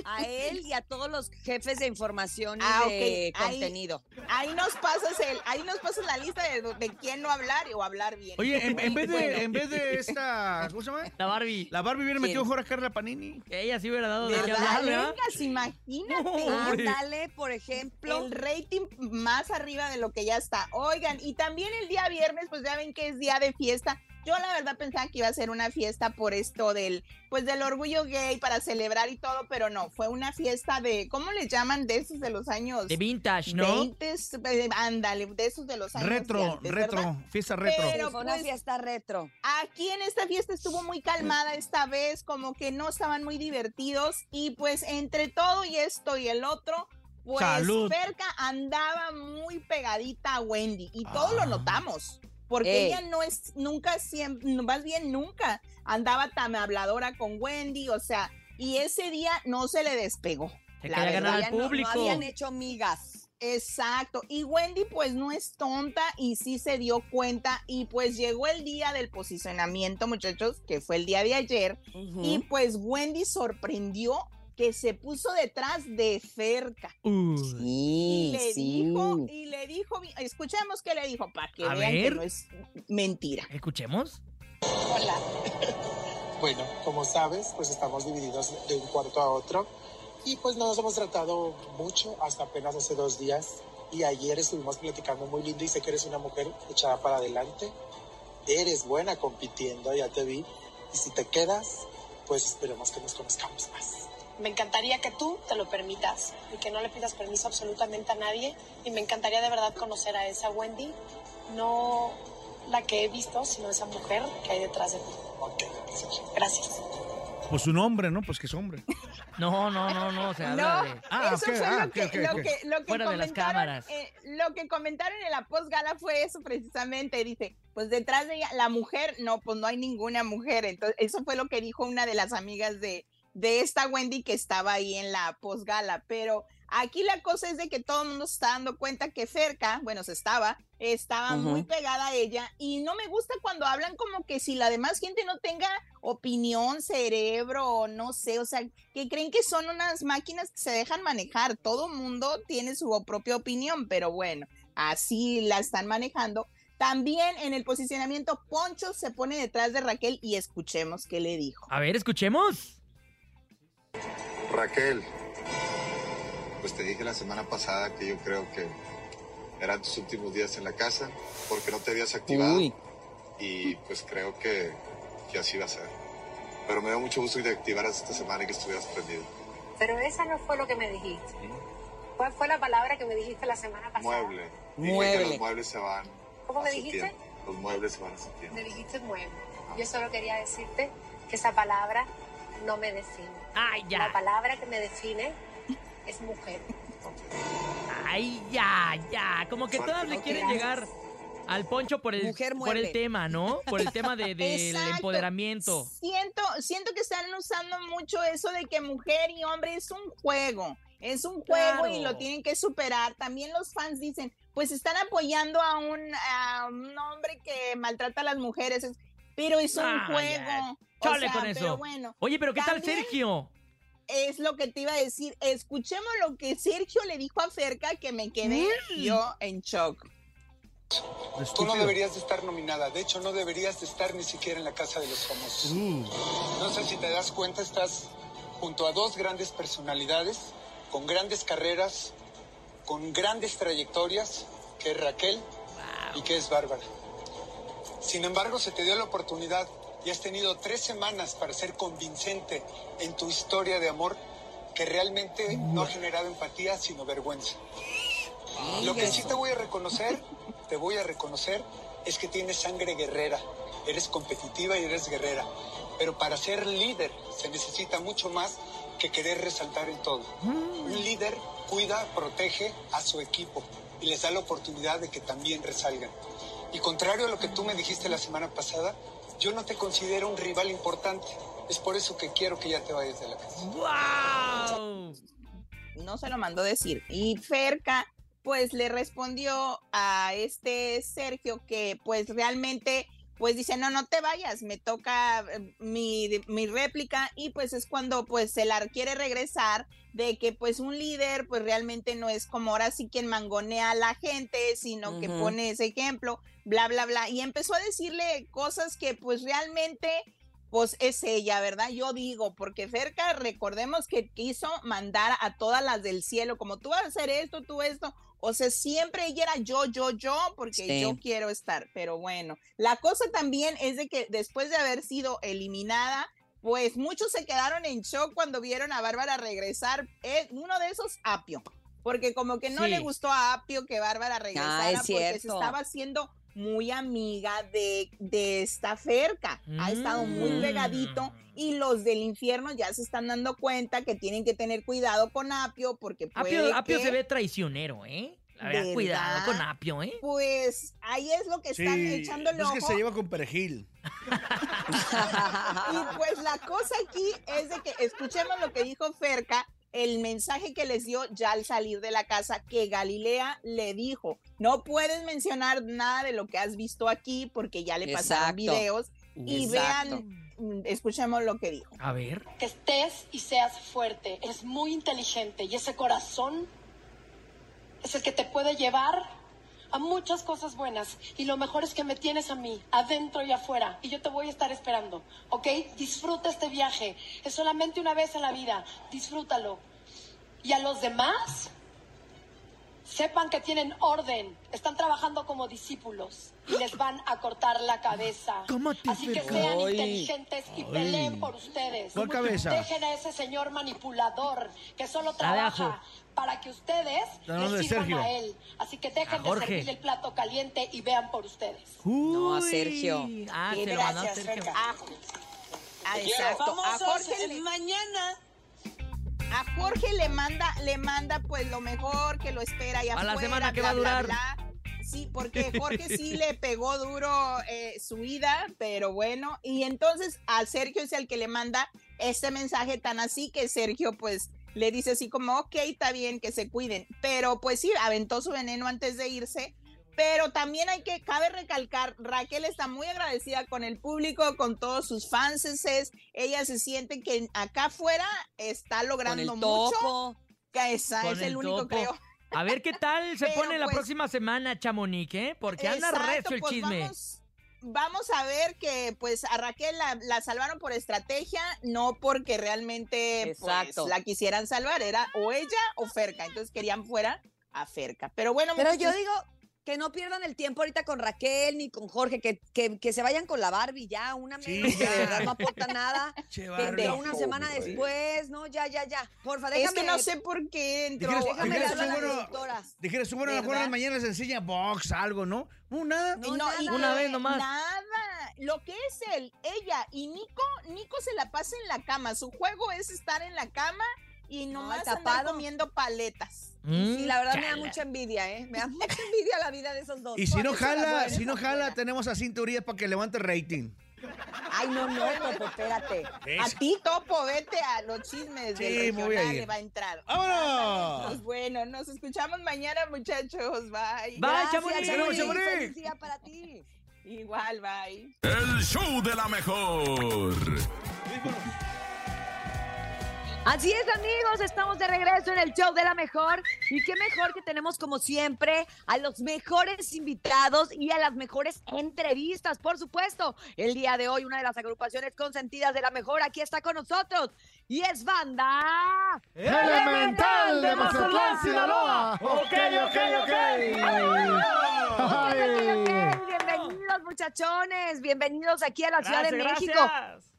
A él y a todos los jefes de información y Ah, de ahí- contenido. Ahí nos pasas el, ahí nos pasas la lista de, de quién no hablar o hablar bien. Oye, en, en vez de, Bueno. en vez de esta, ¿cómo se llama? La Barbie. La Barbie hubiera metido mejor a Carla Panini. Ella sí hubiera dado de qué ¿Verdad? hablar, ¿verdad? Vengas, imagínate. Hombre. Ándale, por ejemplo. el rating más arriba de lo que ya está. Oigan, y también el día viernes, pues ya ven que es día de fiesta. Yo la verdad pensaba que iba a ser una fiesta por esto del, pues del orgullo gay para celebrar y todo, pero no, fue una fiesta de, ¿cómo le llaman? De esos de los años De vintage, ¿no? 20, eh, ándale, de esos de los años Retro, antes, retro, ¿verdad? fiesta retro. Pero fue una pues, fiesta retro. Aquí en esta fiesta estuvo muy calmada esta vez, como que no estaban muy divertidos y pues entre todo y esto y el otro, pues Salud. Ferca andaba muy pegadita a Wendy y todos lo Ah. notamos. Porque Ey. ella no es, nunca, siempre, más bien nunca andaba tan habladora con Wendy, o sea, y ese día no se le despegó. Se la verdad. al no- no público. habían hecho migas. Exacto. Y Wendy pues no es tonta y sí se dio cuenta y pues llegó el día del posicionamiento, muchachos, que fue el día de ayer. Y pues Wendy sorprendió que se puso detrás de Ferca. Uy. Y le sí. dijo, y le dijo, escuchemos qué le dijo para que A vean que ver. no es mentira. Escuchemos. Hola. Bueno, como sabes, pues estamos divididos de un cuarto a otro y pues no nos hemos tratado mucho hasta apenas hace dos días y ayer estuvimos platicando muy lindo y sé que eres una mujer echada para adelante, eres buena compitiendo, ya te vi y si te quedas, pues esperemos que nos conozcamos más. Me encantaría que tú te lo permitas y que no le pidas permiso absolutamente a nadie. Y me encantaría de verdad conocer a esa Wendy, no la que he visto, sino esa mujer que hay detrás de ti. Ok, Gracias. Pues su nombre, ¿no? Pues que es hombre. No, no, no, no, se habla No, de... Ah, eso ok, fue ah, lo, que, ok, lo ok. que- lo que Fuera de las comentaron, cámaras. eh, lo que comentaron en la postgala fue eso precisamente. Dice, pues detrás de ella, la mujer, no, pues no hay ninguna mujer. Entonces, eso fue lo que dijo una de las amigas de, de esta Wendy que estaba ahí en la postgala. Pero aquí la cosa es de que todo el mundo se está dando cuenta que cerca, bueno, se estaba, estaba muy pegada a ella. Y no me gusta cuando hablan como que si la demás gente no tenga opinión, cerebro, o no sé, o sea, que creen que son unas máquinas que se dejan manejar. Todo mundo tiene su propia opinión, pero bueno, así la están manejando. También en el posicionamiento, Poncho se pone detrás de Raquel y escuchemos qué le dijo. A ver, escuchemos. Raquel, pues te dije la semana pasada que yo creo que eran tus últimos días en la casa porque no te habías activado Uy. y pues creo que, que así va a ser. Pero me da mucho gusto que te activaras esta semana y que estuvieras prendido. Pero esa no fue lo que me dijiste. ¿Cuál fue la palabra que me dijiste la semana pasada? Mueble. Dije que Mueble. los muebles se van ¿Cómo me dijiste? Los muebles se van a septiembre. Me dijiste mueble. Yo solo quería decirte que esa palabra no me define. Ay, La ya. palabra que me define es mujer. Ay, ya, ya. Como que todas le quieren llegar al poncho por el, Mujer por el tema, ¿no? Por el tema de, del empoderamiento. Siento, siento que están usando mucho eso de que mujer y hombre es un juego. Es un juego y lo tienen que superar. También los fans dicen, pues están apoyando a un, a un hombre que maltrata a las mujeres. Pero es un Ah, juego. O Chale sea, con eso. Pero bueno. Oye, pero ¿qué tal Sergio? es lo que te iba a decir. Escuchemos lo que Sergio le dijo a Ferca que me quedé Mm. yo en shock. Tú no deberías de estar nominada. De hecho, no deberías de estar ni siquiera en la casa de los famosos. No sé si te das cuenta, estás junto a dos grandes personalidades, con grandes carreras, con grandes trayectorias, que es Raquel y que es Bárbara. Sin embargo, se te dio la oportunidad y has tenido tres semanas para ser convincente en tu historia de amor que realmente no ha generado empatía, sino vergüenza. Lo que sí te voy a reconocer, te voy a reconocer, es que tienes sangre guerrera. Eres competitiva y eres guerrera. Pero para ser líder se necesita mucho más que querer resaltar en todo. Un líder cuida, protege a su equipo y les da la oportunidad de que también resalgan. Y contrario a lo que tú me dijiste la semana pasada, yo no te considero un rival importante. Es por eso que quiero que ya te vayas de la casa. No se lo mandó decir. Y Ferca, pues le respondió a este Sergio que pues realmente pues dice, no, no te vayas, me toca eh, mi, mi réplica y pues es cuando pues se la quiere regresar de que pues un líder pues realmente no es como ahora sí quien mangonea a la gente, sino que pone ese ejemplo, bla, bla, bla. Y empezó a decirle cosas que pues realmente pues es ella, ¿verdad? Yo digo, porque Ferca, recordemos que quiso mandar a todas las del cielo, como tú vas a hacer esto, tú esto. O sea, siempre ella era yo, yo, yo, porque Sí. yo quiero estar. Pero bueno, la cosa también es de que después de haber sido eliminada, pues muchos se quedaron en shock cuando vieron a Bárbara regresar. Eh, uno de esos, Apio. Porque como que no Sí. le gustó a Apio que Bárbara regresara es porque se estaba haciendo muy amiga de, de esta Ferca. Ha estado muy Mm. pegadito y los del infierno ya se están dando cuenta que tienen que tener cuidado con Apio porque puede Apio, Apio se ve traicionero, ¿eh? Cuidado con Apio, ¿eh? Pues ahí es lo que están echándole es que ojo. se lleva con perejil. Y pues la cosa aquí es de que escuchemos lo que dijo Ferca, el mensaje que les dio ya al salir de la casa, que Galilea le dijo, no puedes mencionar nada de lo que has visto aquí porque ya le pasaron Exacto. videos y Exacto. vean, mm, escuchemos lo que dijo. A ver. Que estés y seas fuerte. Eres muy inteligente y ese corazón es el que te puede llevar a muchas cosas buenas. Y lo mejor es que me tienes a mí, adentro y afuera. Y yo te voy a estar esperando, ¿ok? Disfruta este viaje. Es solamente una vez en la vida. Disfrútalo. Y a los demás, sepan que tienen orden. Están trabajando como discípulos. Y les van a cortar la cabeza. Así que sean Ay. inteligentes y Ay. peleen por ustedes. ¿Cuál cabeza? Dejen a ese señor manipulador que solo trabaja para que ustedes No, no, le de sirvan Sergio. a él. Así que dejen de servirle el plato caliente y vean por ustedes. No, a Sergio. Ah, se a gracias, Sergio. Ah, ah, exacto. A Jorge le- mañana. a Jorge le manda, le manda pues lo mejor que lo espera y A la afuera, semana que bla, va a bla, durar. bla. Sí, porque Jorge sí le pegó duro eh, su ida, pero bueno. Y entonces a Sergio es el que le manda este mensaje tan así que Sergio pues le dice así como, ok, está bien que se cuiden. Pero pues sí, aventó su veneno antes de irse. Pero también hay que, cabe recalcar, Raquel está muy agradecida con el público, con todos sus fans. Ella se siente que acá afuera está logrando el mucho. topo. Que esa Con es el, el único, topo. creo. A ver qué tal se Pero, pone la pues, próxima semana, Chamonix, ¿eh? Porque anda recio el pues chisme. Vamos, vamos a ver que pues a Raquel la, la salvaron por estrategia, no porque realmente pues, la quisieran salvar, era o ella o Ferca, entonces querían fuera a Ferca. Pero bueno, Pero yo digo que no pierdan el tiempo ahorita con Raquel ni con Jorge, que, que, que se vayan con la Barbie ya, una Sí, menos que ya. de verdad no aporta nada. Che, Barbie. una semana después, no, ya, ya, ya. Porfa, déjame. es que no sé por qué entró. Dijeras- Déjame dijeras darle a tú, la bueno, productora. Dijeras, bueno, a las mañanas les enseña box, algo, ¿no? No, nada. No, no, nada. Una vez nomás. Nada. Lo que es él, ella y Nico, Nico se la pasa en la cama. Su juego es estar en la cama y No, nomás andar tapado. comiendo paletas. Mm, Sí, la verdad me da chala. mucha envidia, ¿eh? Me da mucha envidia la vida de esos dos. Y si no jala, si no jala, tenemos a cinturías para que levante el rating. Ay, no, no, Topo, espérate. A ti, Topo, vete a los chismes Sí, del regional, le va a entrar. ¡Vámonos! Pues bueno, nos escuchamos mañana, muchachos. Bye. Bye. Chamonix. Feliz día para ti. Igual, bye. El show de la mejor. Así es, amigos, estamos de regreso en el show de la mejor. Y qué mejor que tenemos, como siempre, a los mejores invitados y a las mejores entrevistas, por supuesto. El día de hoy, una de las agrupaciones consentidas de la mejor aquí está con nosotros. Y es banda. Elemental de Mazatlán, Sinaloa. Ok, ok, ok. Bienvenidos, muchachones. Bienvenidos aquí a la Ciudad de México. gracias.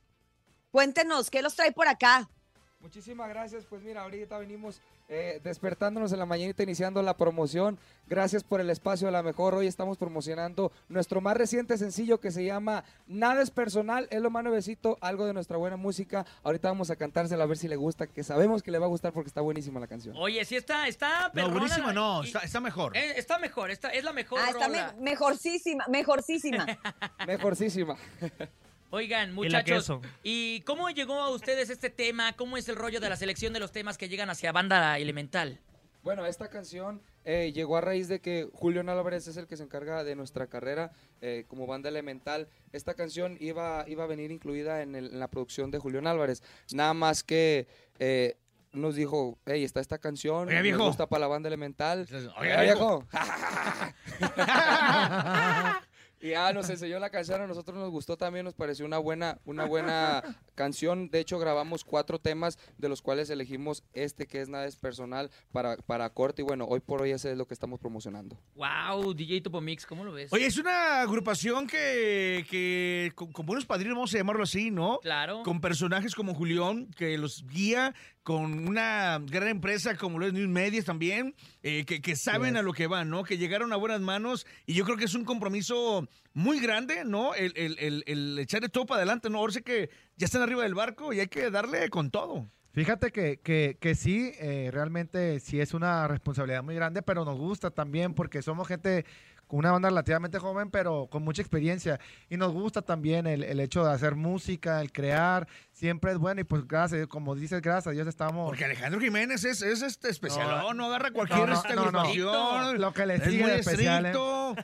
Cuéntenos, ¿qué los trae por acá? Muchísimas gracias. Pues mira, ahorita venimos eh, despertándonos en la mañanita, iniciando la promoción. Gracias por el espacio a la mejor. Hoy estamos promocionando nuestro más reciente sencillo que se llama Nada es personal. Es lo más nuevecito, algo de nuestra buena música. Ahorita vamos a cantársela a ver si le gusta, que sabemos que le va a gustar porque está buenísima la canción. Oye, sí está, está No, buenísima no, y- está, está mejor. Eh, está mejor, está, es la mejor Ah, está me- mejorcísima, mejorcísima. Mejorcísima. Oigan, muchachos. ¿y cómo llegó a ustedes este tema? ¿Cómo es el rollo de la selección de los temas que llegan hacia banda elemental? Bueno, esta canción eh, llegó a raíz de que Julián Álvarez es el que se encarga de nuestra carrera eh, como banda elemental. Esta canción iba, iba a venir incluida en, el- en la producción de Julián Álvarez. Nada más que eh, nos dijo, hey, está esta canción, nos viejo. gusta para la banda elemental. Oiga, viejo. Y ya nos enseñó la canción, a nosotros nos gustó también, nos pareció una buena, una buena canción. De hecho, grabamos cuatro temas, de los cuales elegimos este que es nada es personal para, para corte. Y bueno, hoy por hoy ese es lo que estamos promocionando. Wow, DJ Topo Mix, ¿cómo lo ves? Oye, es una agrupación que, que con, con buenos padrinos, vamos a llamarlo así, ¿no? Claro. Con personajes como Julián, que los guía, con una gran empresa como lo es News Medias también, eh, que, que saben a lo que van, ¿no? Que llegaron a buenas manos y yo creo que es un compromiso muy grande, ¿no? El, el, el, el echarle todo para adelante, ¿no? Ahora sé que ya están arriba del barco y hay que darle con todo. Fíjate que, que, que sí, eh, realmente sí es una responsabilidad muy grande, pero nos gusta también porque somos gente con una banda relativamente joven, pero con mucha experiencia. Y nos gusta también el, el hecho de hacer música, el crear, siempre es bueno. Y pues gracias, como dices, gracias a Dios estamos... Porque Alejandro Jiménez es, es este especial, no, no agarra cualquier no, esta no, no. agrupación. Lo que le es sigue muy de especial, ¿eh? estricto,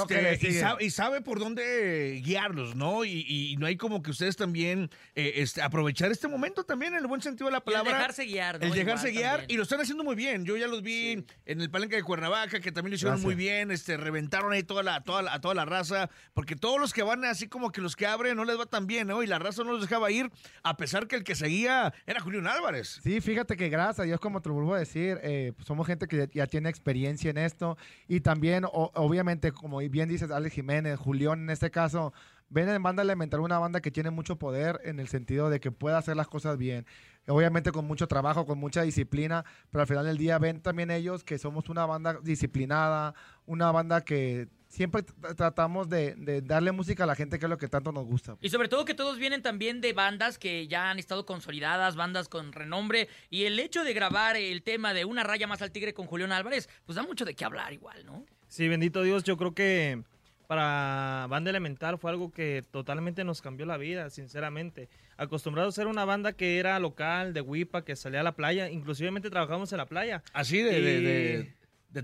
Lo que este, le y, sabe, y sabe por dónde guiarlos, ¿no? Y, y no hay como que ustedes también eh, este, aprovechar este momento también en el buen sentido de la Y el palabra. dejarse guiar, ¿no? El dejarse Igual guiar también. y lo están haciendo muy bien. Yo ya los vi en el palenque de Cuernavaca, que también lo hicieron Gracias. muy bien. Este, reventaron ahí toda la, toda la, a toda la raza, porque todos los que van así como que los que abren no les va tan bien, ¿no? Y la raza no los dejaba ir, a pesar que el que seguía era Julián Álvarez. Sí, fíjate que gracias a Dios, como te lo vuelvo a decir, eh, pues somos gente que ya, tiene experiencia en esto y también, obviamente, como bien dices, Alex Jiménez, Julián en este caso, ven en Banda Elemental una banda que tiene mucho poder en el sentido de que puede hacer las cosas bien. Obviamente con mucho trabajo, con mucha disciplina, pero al final del día ven también ellos que somos una banda disciplinada, una banda que siempre tr- tratamos de, de darle música a la gente que es lo que tanto nos gusta. Y sobre todo que todos vienen también de bandas que ya han estado consolidadas, bandas con renombre. Y el hecho de grabar el tema de Una raya más al tigre con Julián Álvarez, pues da mucho de qué hablar igual, ¿no? Sí, bendito Dios, yo creo que para Banda Elemental fue algo que totalmente nos cambió la vida, sinceramente. Acostumbrados a ser una banda que era local, de Huipa, que salía a la playa, inclusivemente trabajamos en la playa. Así de, de, Y- de, de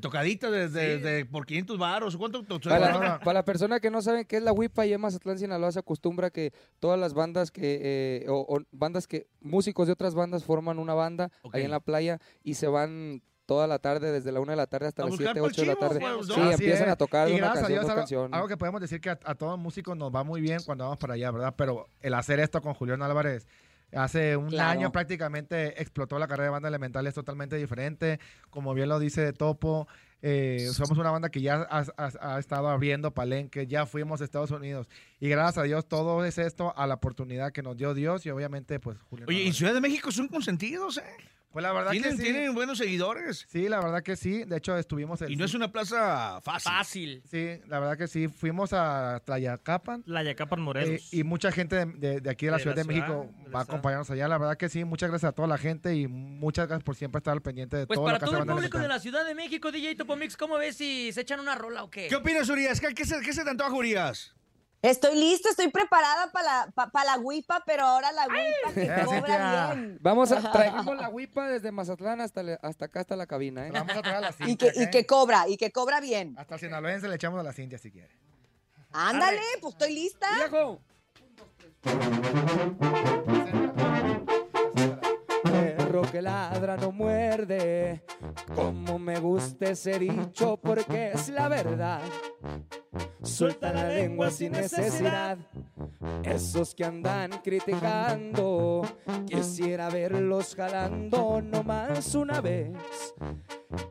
tocadita, de, de- de- por 500 baros. ¿Cuánto? Para la, para la persona que no sabe qué es la WIPA y en Mazatlán, Sinaloa, se acostumbra que todas las bandas que, eh, o, o bandas que, músicos de otras bandas forman una banda ahí en la playa y se van toda la tarde, desde la una de la tarde hasta A las buscar 7, pa'l 8 de la tarde. pues. Sí, empiezan es. a tocar Y una gracias a canción, Dios, algo, canciones. algo que podemos decir que a, a todo músico nos va muy bien cuando vamos para allá, ¿verdad? Pero el hacer esto con Julián Álvarez hace un Claro. año prácticamente explotó la carrera de banda elemental, es totalmente diferente. Como bien lo dice Topo, eh, somos una banda que ya ha, ha- ha estado abriendo palenque, ya fuimos a Estados Unidos. Y gracias a Dios todo es esto a la oportunidad que nos dio Dios y obviamente pues Julián Oye, en Álvarez. Ciudad de México son consentidos, ¿eh? Pues la verdad ¿Tienen, que sí. tienen buenos seguidores. Sí, la verdad que sí. De hecho, estuvimos en... Y no es una plaza fácil. Fácil. Sí, la verdad que sí. Fuimos a Tlayacapan. Tlayacapan, Morelos. Eh, y mucha gente de, de- de aquí de la De Ciudad la de ciudad, México va a acompañarnos allá. La verdad que sí. Muchas gracias a toda la gente y muchas gracias por siempre estar al pendiente de Pues todo para lo que todo el público de la Ciudad de México, DJ Topo Mix, ¿cómo ves si se echan una rola o qué? ¿Qué opinas, Urias? ¿Qué, qué se, qué se te antoja, Urias? Estoy lista, estoy preparada para la, pa- pa la huipa, pero ahora la huipa que cobra bien. Vamos a traemos la WIPA desde Mazatlán hasta, le- hasta acá, hasta la cabina, ¿eh? Vamos a traer a la Y Cintia, que, y ¿ok? que cobra, y que cobra bien. Hasta el sinaloense le echamos a la Cintia si quiere. Ándale, pues estoy lista. ¡Viejo! Eh, ladra no muerde. Como me gusta ese dicho porque es la verdad. Suelta la lengua sin necesidad. Esos que andan criticando, quisiera verlos jalando nomás una vez.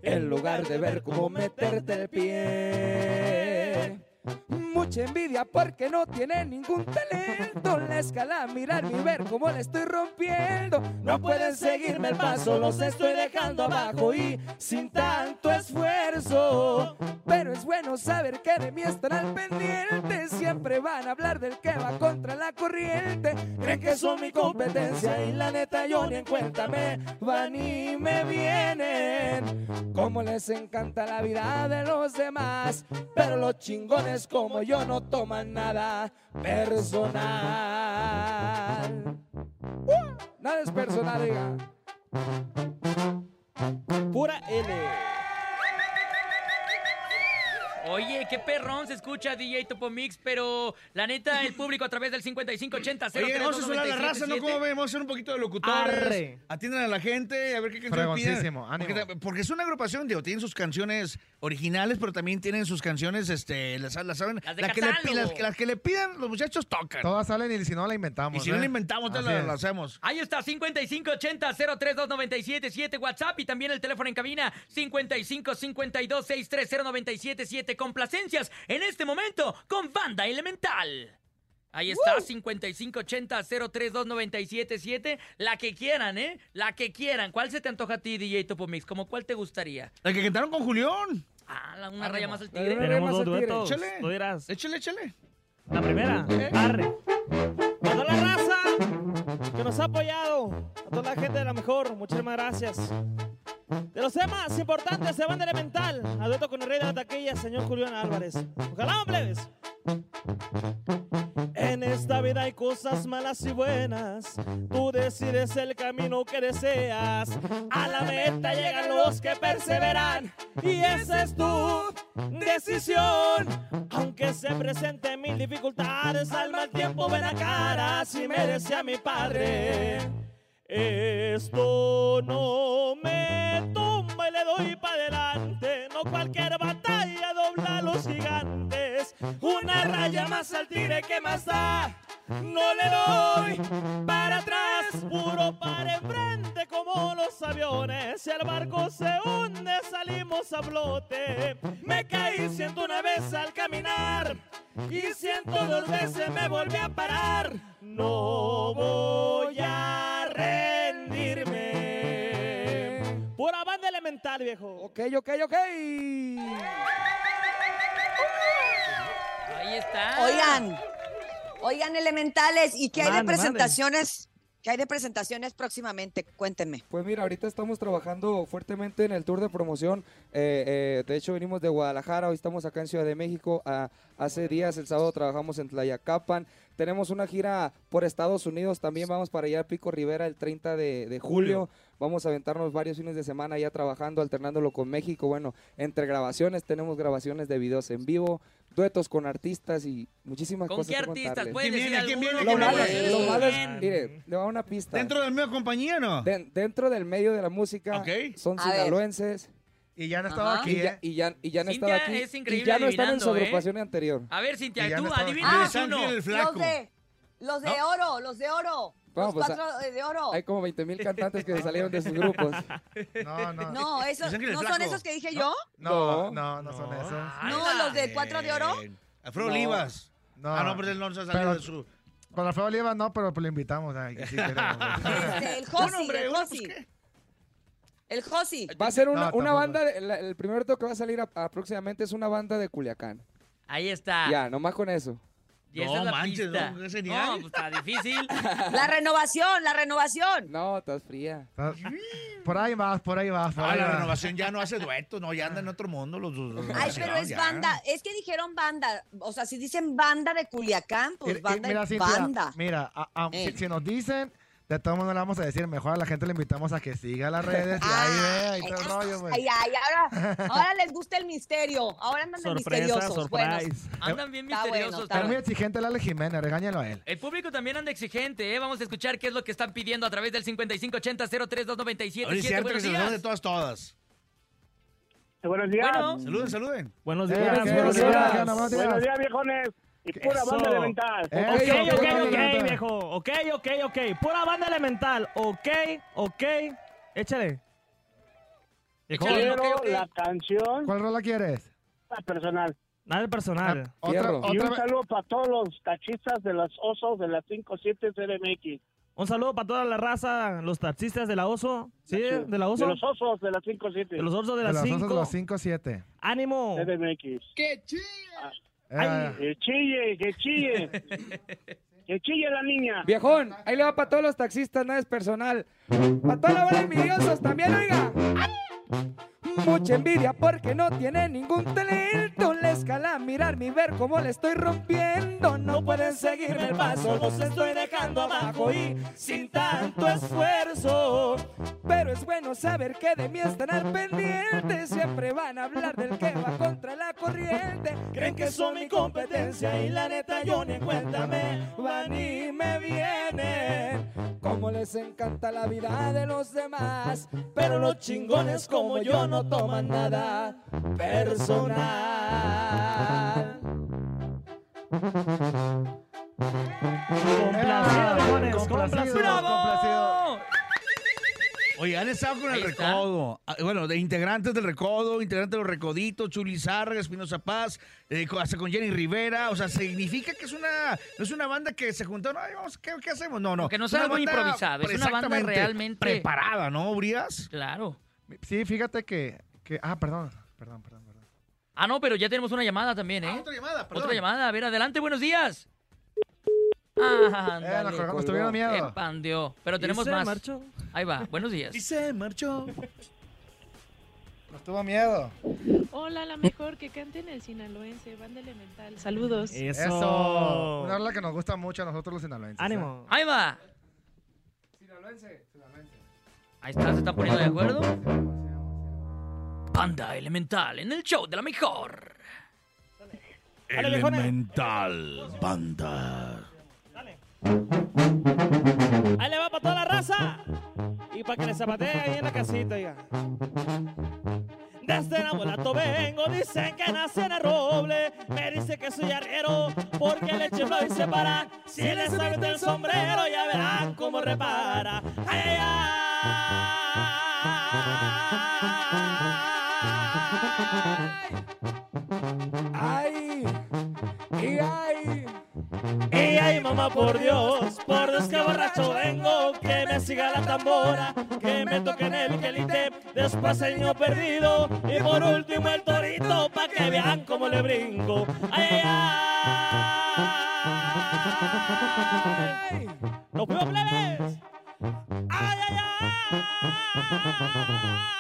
En lugar de ver cómo meterte el pie. Mucha envidia porque no tiene ningún talento. La escala, mirar y ver cómo la estoy rompiendo. No pueden seguirme el paso, los estoy dejando abajo y sin tanto esfuerzo. Pero es bueno saber que de mí están al pendiente. Siempre van a hablar del que va contra la corriente. Creen que son mi competencia y la neta yo ni en cuenta me van y me vienen. Como les encanta la vida de los demás. Pero los chingones como yo no toman nada personal. Nada es personal, diga. Pura L. Oye, qué perrón se escucha DJ Topo Mix, pero la neta, el público a través del 5580 Oye, vamos a sonar la raza, ¿no? ¿Cómo vemos? Vamos a hacer un poquito de locutores. Arre. Atiendan a la gente, a ver qué canción piden. Porque, ánimo. porque es una agrupación, digo, tienen sus canciones originales, pero también tienen sus canciones, este, las, las saben. Las de que le, las, las que le pidan, los muchachos tocan. Todas salen y si no la inventamos. Y si no ¿eh? la inventamos, te la, hacemos. Ahí está, 5580-032977 WhatsApp y también el teléfono en cabina 5552-630977. Complacencias en este momento con Banda Elemental. Ahí está, 5580-032977. La que quieran, ¿eh? La que quieran. ¿Cuál se te antoja a ti, DJ Topo Mix? ¿Cómo cuál te gustaría? La que cantaron con Julián. Ah, la- una raya más al tigre. Tenemos dos duetos. Échale. Tú dirás. Échale, échale. La primera, arre. A toda la raza que nos ha apoyado, a toda la gente de la mejor, muchísimas gracias. De los temas importantes de Banda Elemental, a dueto con el rey de la taquilla, señor Julián Álvarez. Ojalá, plebes. En esta vida hay cosas malas y buenas. Tú decides el camino que deseas. A la meta llegan los que perseveran. Y esa es tu decisión. Aunque se presenten mil dificultades, al mal tiempo ven a cara. Si me decía mi padre. Esto no me tumba y le doy para adelante. No cualquier batalla dobla a los gigantes. Una raya más al tigre que más da. No le doy para atrás, puro para enfrente como los aviones. Si el barco se hunde, salimos a flote. Me caí ciento una vez al caminar y ciento dos veces me volví a parar. No voy a rendirme. Pura banda elemental, viejo. Ok, ok, ok. Ahí está. Oigan, oigan, elementales, ¿y qué hay de presentaciones? ¿Qué hay de presentaciones próximamente? Cuéntenme. Pues mira, ahorita estamos trabajando fuertemente en el tour de promoción. Eh, eh, de hecho, venimos de Guadalajara, hoy estamos acá en Ciudad de México. Ah, hace días, el sábado, trabajamos en Tlayacapan. Tenemos una gira por Estados Unidos, también vamos para allá a Pico Rivera el 30 de, de julio. Vamos a aventarnos varios fines de semana ya trabajando, alternándolo con México. Bueno, entre grabaciones tenemos grabaciones de videos en vivo, duetos con artistas y muchísimas ¿Con cosas. qué que artistas? contarles. ¿Puedes ¿Quién decir viene? ¿Quién alguno? viene? Lo ¿Quién malo, viene? lo malo es, mire, le voy a dar una pista. ¿Dentro de la misma compañía no? Den- dentro del medio de la música son sinaloenses Y ya estado Ajá. aquí, y ya, ¿eh? y ya, y ya Cintia estado aquí es y ya no están en su ¿eh? agrupación anterior. A ver, Cintia, tú no estaba- adivina Ah, uno. De, los de oro, los de oro. Vamos, los pues, cuatro de oro. Hay como 20 mil cantantes que se salieron de sus grupos. No, no. No, esos, el ¿no son esos que dije yo? No, no, no son esos. No, los de cuatro de oro. Alfredo No. Olivas. No. Ah, no, pero él no se ha salido Pero- de su... Con Alfredo Oliva no, pero pues lo invitamos. ay, que sí queremos. Este, el Josi, hombre, el Josi. pues, El Josi. Va a ser una, No, una tampoco. banda, de- la- el primer reto que va a salir a- aproximadamente es una banda de Culiacán. Ahí está. Ya, nomás con eso. Y esa No es la manches, pista. ¿no? No, pues está difícil. La renovación, la renovación. No, estás fría. Por ahí vas, por ahí vas. Por Ah, ahí la vas. renovación ya no hace duetos, no, ya anda en otro mundo los dos. Ay, pero es banda. Es que dijeron banda. O sea, si dicen banda de Culiacán, pues Y- y banda mira, Cintia, banda. Mira, a- a- Eh. si, si nos dicen, De todos modos no le vamos a decir, mejor a la gente le invitamos a que siga las redes y ahí vea y todo el rollo, pues. Ay, ay, ahora, ahora les gusta el misterio. Ahora andan de misteriosos. Bueno, Andan bien Está bueno, misteriosos. está Es muy exigente el Ale Jiménez, regáñalo a él. El público también anda exigente, ¿eh? Vamos a escuchar qué es lo que están pidiendo a través del 5580-032977. Oye, es cierto que Buenos se dan de días. todas, todas. Buenos días. Bueno. Saluden, saluden. Buenos días, buenos ¿Qué? días. Buenos días. Buenos días, viejones. Y pura Eso. banda elemental. Eh, Ok, ¿qué ok, ok. Ok, ok, ok. Pura banda elemental. Ok, ok. Échale. Échale, Quiero ok, ok. la canción ¿Cuál rola quieres? la personal. Nada personal. Otra, Fierro. Y otra un vez. saludo para todos los taxistas de los osos de las 57 CDMX. Un saludo para toda la raza, los taxistas de la Oso. ¿Sí? ¿De la Oso? De los osos de las 57 De los osos de De las las 11 de 5. los 5 7. ¡Ánimo! CDMX. Eh, Que chille, que chille. que chille la niña. Viejón, ahí le va para todos los taxistas, nada es personal. Para toda la bola también, oiga. Mucha envidia porque no tiene ningún talento. Le escala mirar mi ver cómo le estoy rompiendo. No pueden seguirme el paso, los estoy dejando abajo y sin tanto esfuerzo. Pero es bueno saber que de mí están al pendiente. Siempre van a hablar del que va contra la corriente. Creen que son mi competencia y la neta yo ni en cuenta me van y me vienen. Como les encanta la vida de los demás. Pero los chingones como yo no toman nada personal. Complacido. ¡Bravo! Oye, han estado con el Ahí está. recodo. Ah, Bueno, de integrantes del recodo, integrantes de los recoditos, Chuli Zárraga, Espinosa Paz, eh, co- hasta con Jenny Rivera. O sea, significa que es una, no es una banda que se juntaron, ay, vamos, ¿qué, qué hacemos? No, no. Que no Es una algo banda improvisado, es una banda exactamente realmente- preparada, ¿no, Urias? Claro. Sí, fíjate que, que. Ah, perdón. Perdón, perdón, perdón. Ah, no, pero ya tenemos una llamada también, ¿eh? Ah, otra llamada, perdón. Otra llamada. A ver, adelante, buenos días. Ah, Eh, nos colgamos, tuvieron miedo. Pero tenemos se más. marchó. Ahí va, buenos días. Y se marchó. Nos tuvo miedo. Hola, la mejor que canten el sinaloense, banda elemental. Saludos. Eso. Eso. Una rola que nos gusta mucho a nosotros los sinaloenses. ¿eh? Ánimo. Ahí va. Sinaloense, sinaloense. Ahí está, se está poniendo de acuerdo. Banda elemental en el show de la mejor. Elemental Banda. Ahí le va para toda la raza. Y para que le zapatee ahí en la casita, ya. Desde Nabolato vengo, dicen que nací en el roble. Me dice que soy arriero porque le echo y se para. Si le sabe el sombrero, ya verán cómo repara. ¡Ay, Ay, y ay. Y ay, mamá, por Dios, por Dios que borracho vengo, que me siga la tambora, que me toque en el quelite, después el niño perdido, y por último el torito, pa' que vean cómo le brinco. Ay, ay, ay. ¡Nos fuimos, plebes! ¡Ay, ay, ay!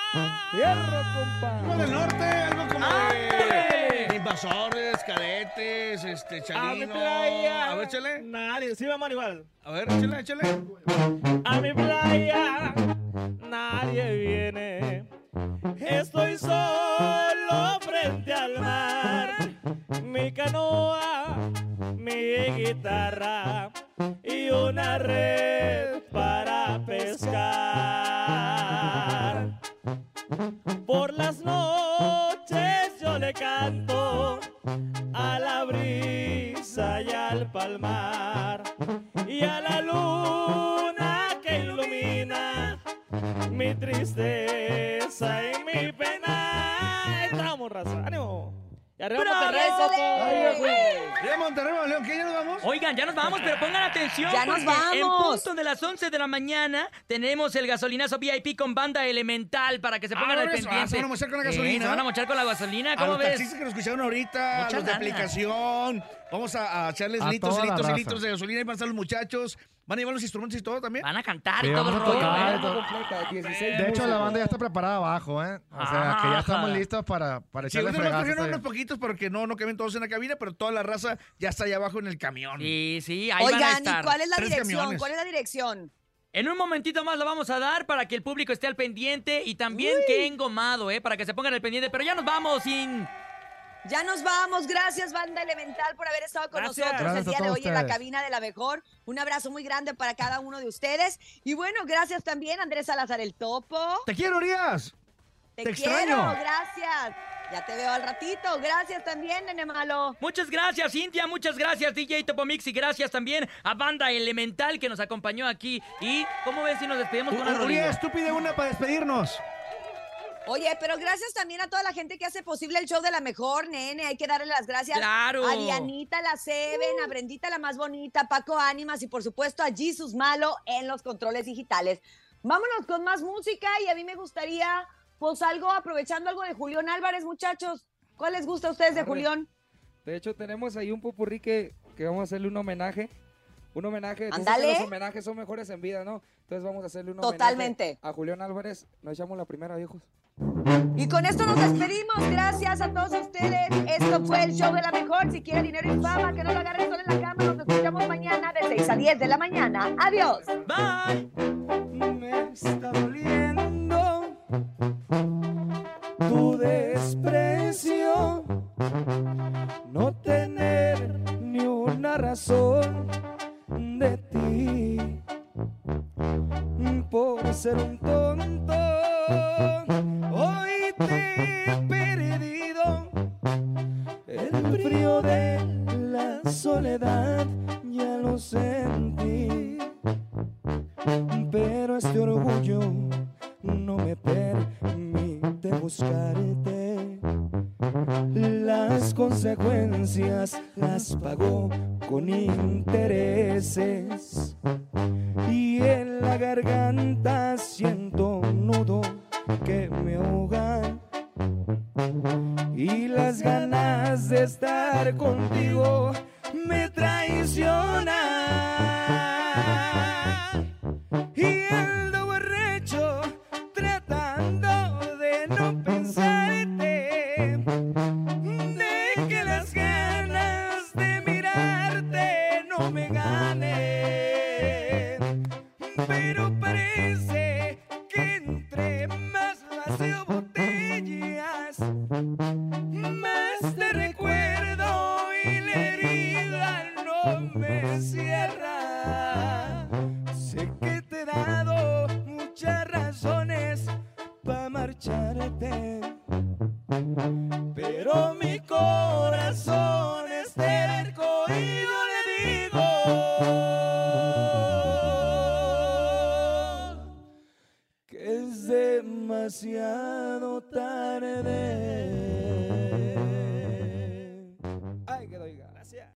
Fierro, compa. Algo del norte, algo como de invasores, cadetes, este, ¡A mi chalino. playa! A ver, échale. Nadie, sí, vamos igual. A ver, échale, échale. A mi playa nadie viene. Estoy solo frente al mar. Mi canoa, mi guitarra y una red para pescar. Por las noches yo le canto a la brisa y al palmar y a la luna que ilumina mi tristeza y mi pena. Y arriba ¡Bravo! Monterrey, ¡Eso Coco. ¿Ya Monterrey, Nuevo León? ¿Qué ya nos vamos? Oigan, ya nos vamos, pero pongan atención. Ya nos porque En vamos. punto de las 11 de la mañana tenemos el gasolinazo VIP con banda elemental para que se pongan Ah, al eso, pendiente. ah, se van a mochar con la Sí, gasolina. se van a mochar con la gasolina, A ¿cómo los ves? taxistas que nos escucharon ahorita, a Mucha los de aplicación. Vamos a, a echarles A litros y litros y litros de gasolina y van a estar los muchachos. ¿Van a llevar los instrumentos y todo también? Van a cantar Sí, y todo el vamos a rollo, tocar ¿eh? y todo. Completa, 16 De hecho, la banda ya está preparada abajo, ¿eh? O sea, que ya estamos listos para, para Sí, echarle nos fregazos trajeron unos poquitos porque no, no caben todos en la cabina, pero toda la raza ya está allá abajo en el camión. Sí, sí, ahí van a Oigan, estar. ¿y cuál es la Tres dirección? camiones. ¿Cuál es la dirección? En un momentito más lo vamos a dar para que el público esté al pendiente y también que engomado, ¿eh? Para que se pongan al pendiente. Pero ya nos vamos sin... Ya nos vamos. Gracias, Banda Elemental, por haber estado con Gracias. nosotros Gracias el a día de hoy en la cabina de la mejor. Un abrazo muy grande para cada uno de ustedes. Y bueno, gracias también, Andrés Salazar el Topo. Te quiero, Urias. Te, te quiero, extraño. gracias. Ya te veo al ratito. Gracias también, nene malo. Muchas gracias, Cintia. Muchas gracias, DJ Topomix. Y gracias también a Banda Elemental que nos acompañó aquí. Y, ¿cómo ven si nos despedimos con una? Urias, tú pide una para despedirnos. Oye, pero gracias también a toda la gente que hace posible el show de la mejor, nene. Hay que darle las gracias Claro. a Dianita la Seven, a Brendita la más bonita, Paco Ánimas y por supuesto a Jesus Malo en los controles digitales. Vámonos con más música y a mí me gustaría, pues algo, aprovechando algo de Julián Álvarez, muchachos. ¿Cuál les gusta a ustedes de Arre. Julián? De hecho, tenemos ahí un popurrí que, que vamos a hacerle un homenaje. Un homenaje. Ándale. los homenajes son mejores en vida, ¿no? Entonces vamos a hacerle un Totalmente. homenaje a Julián Álvarez. Nos echamos la primera, viejos. Y con esto nos despedimos. Gracias a todos ustedes. Esto fue el show de la mejor. Si quieren dinero y fama, que no lo agarren solo en la cama. Nos escuchamos mañana de 6 a 10 de la mañana. Adiós. Bye.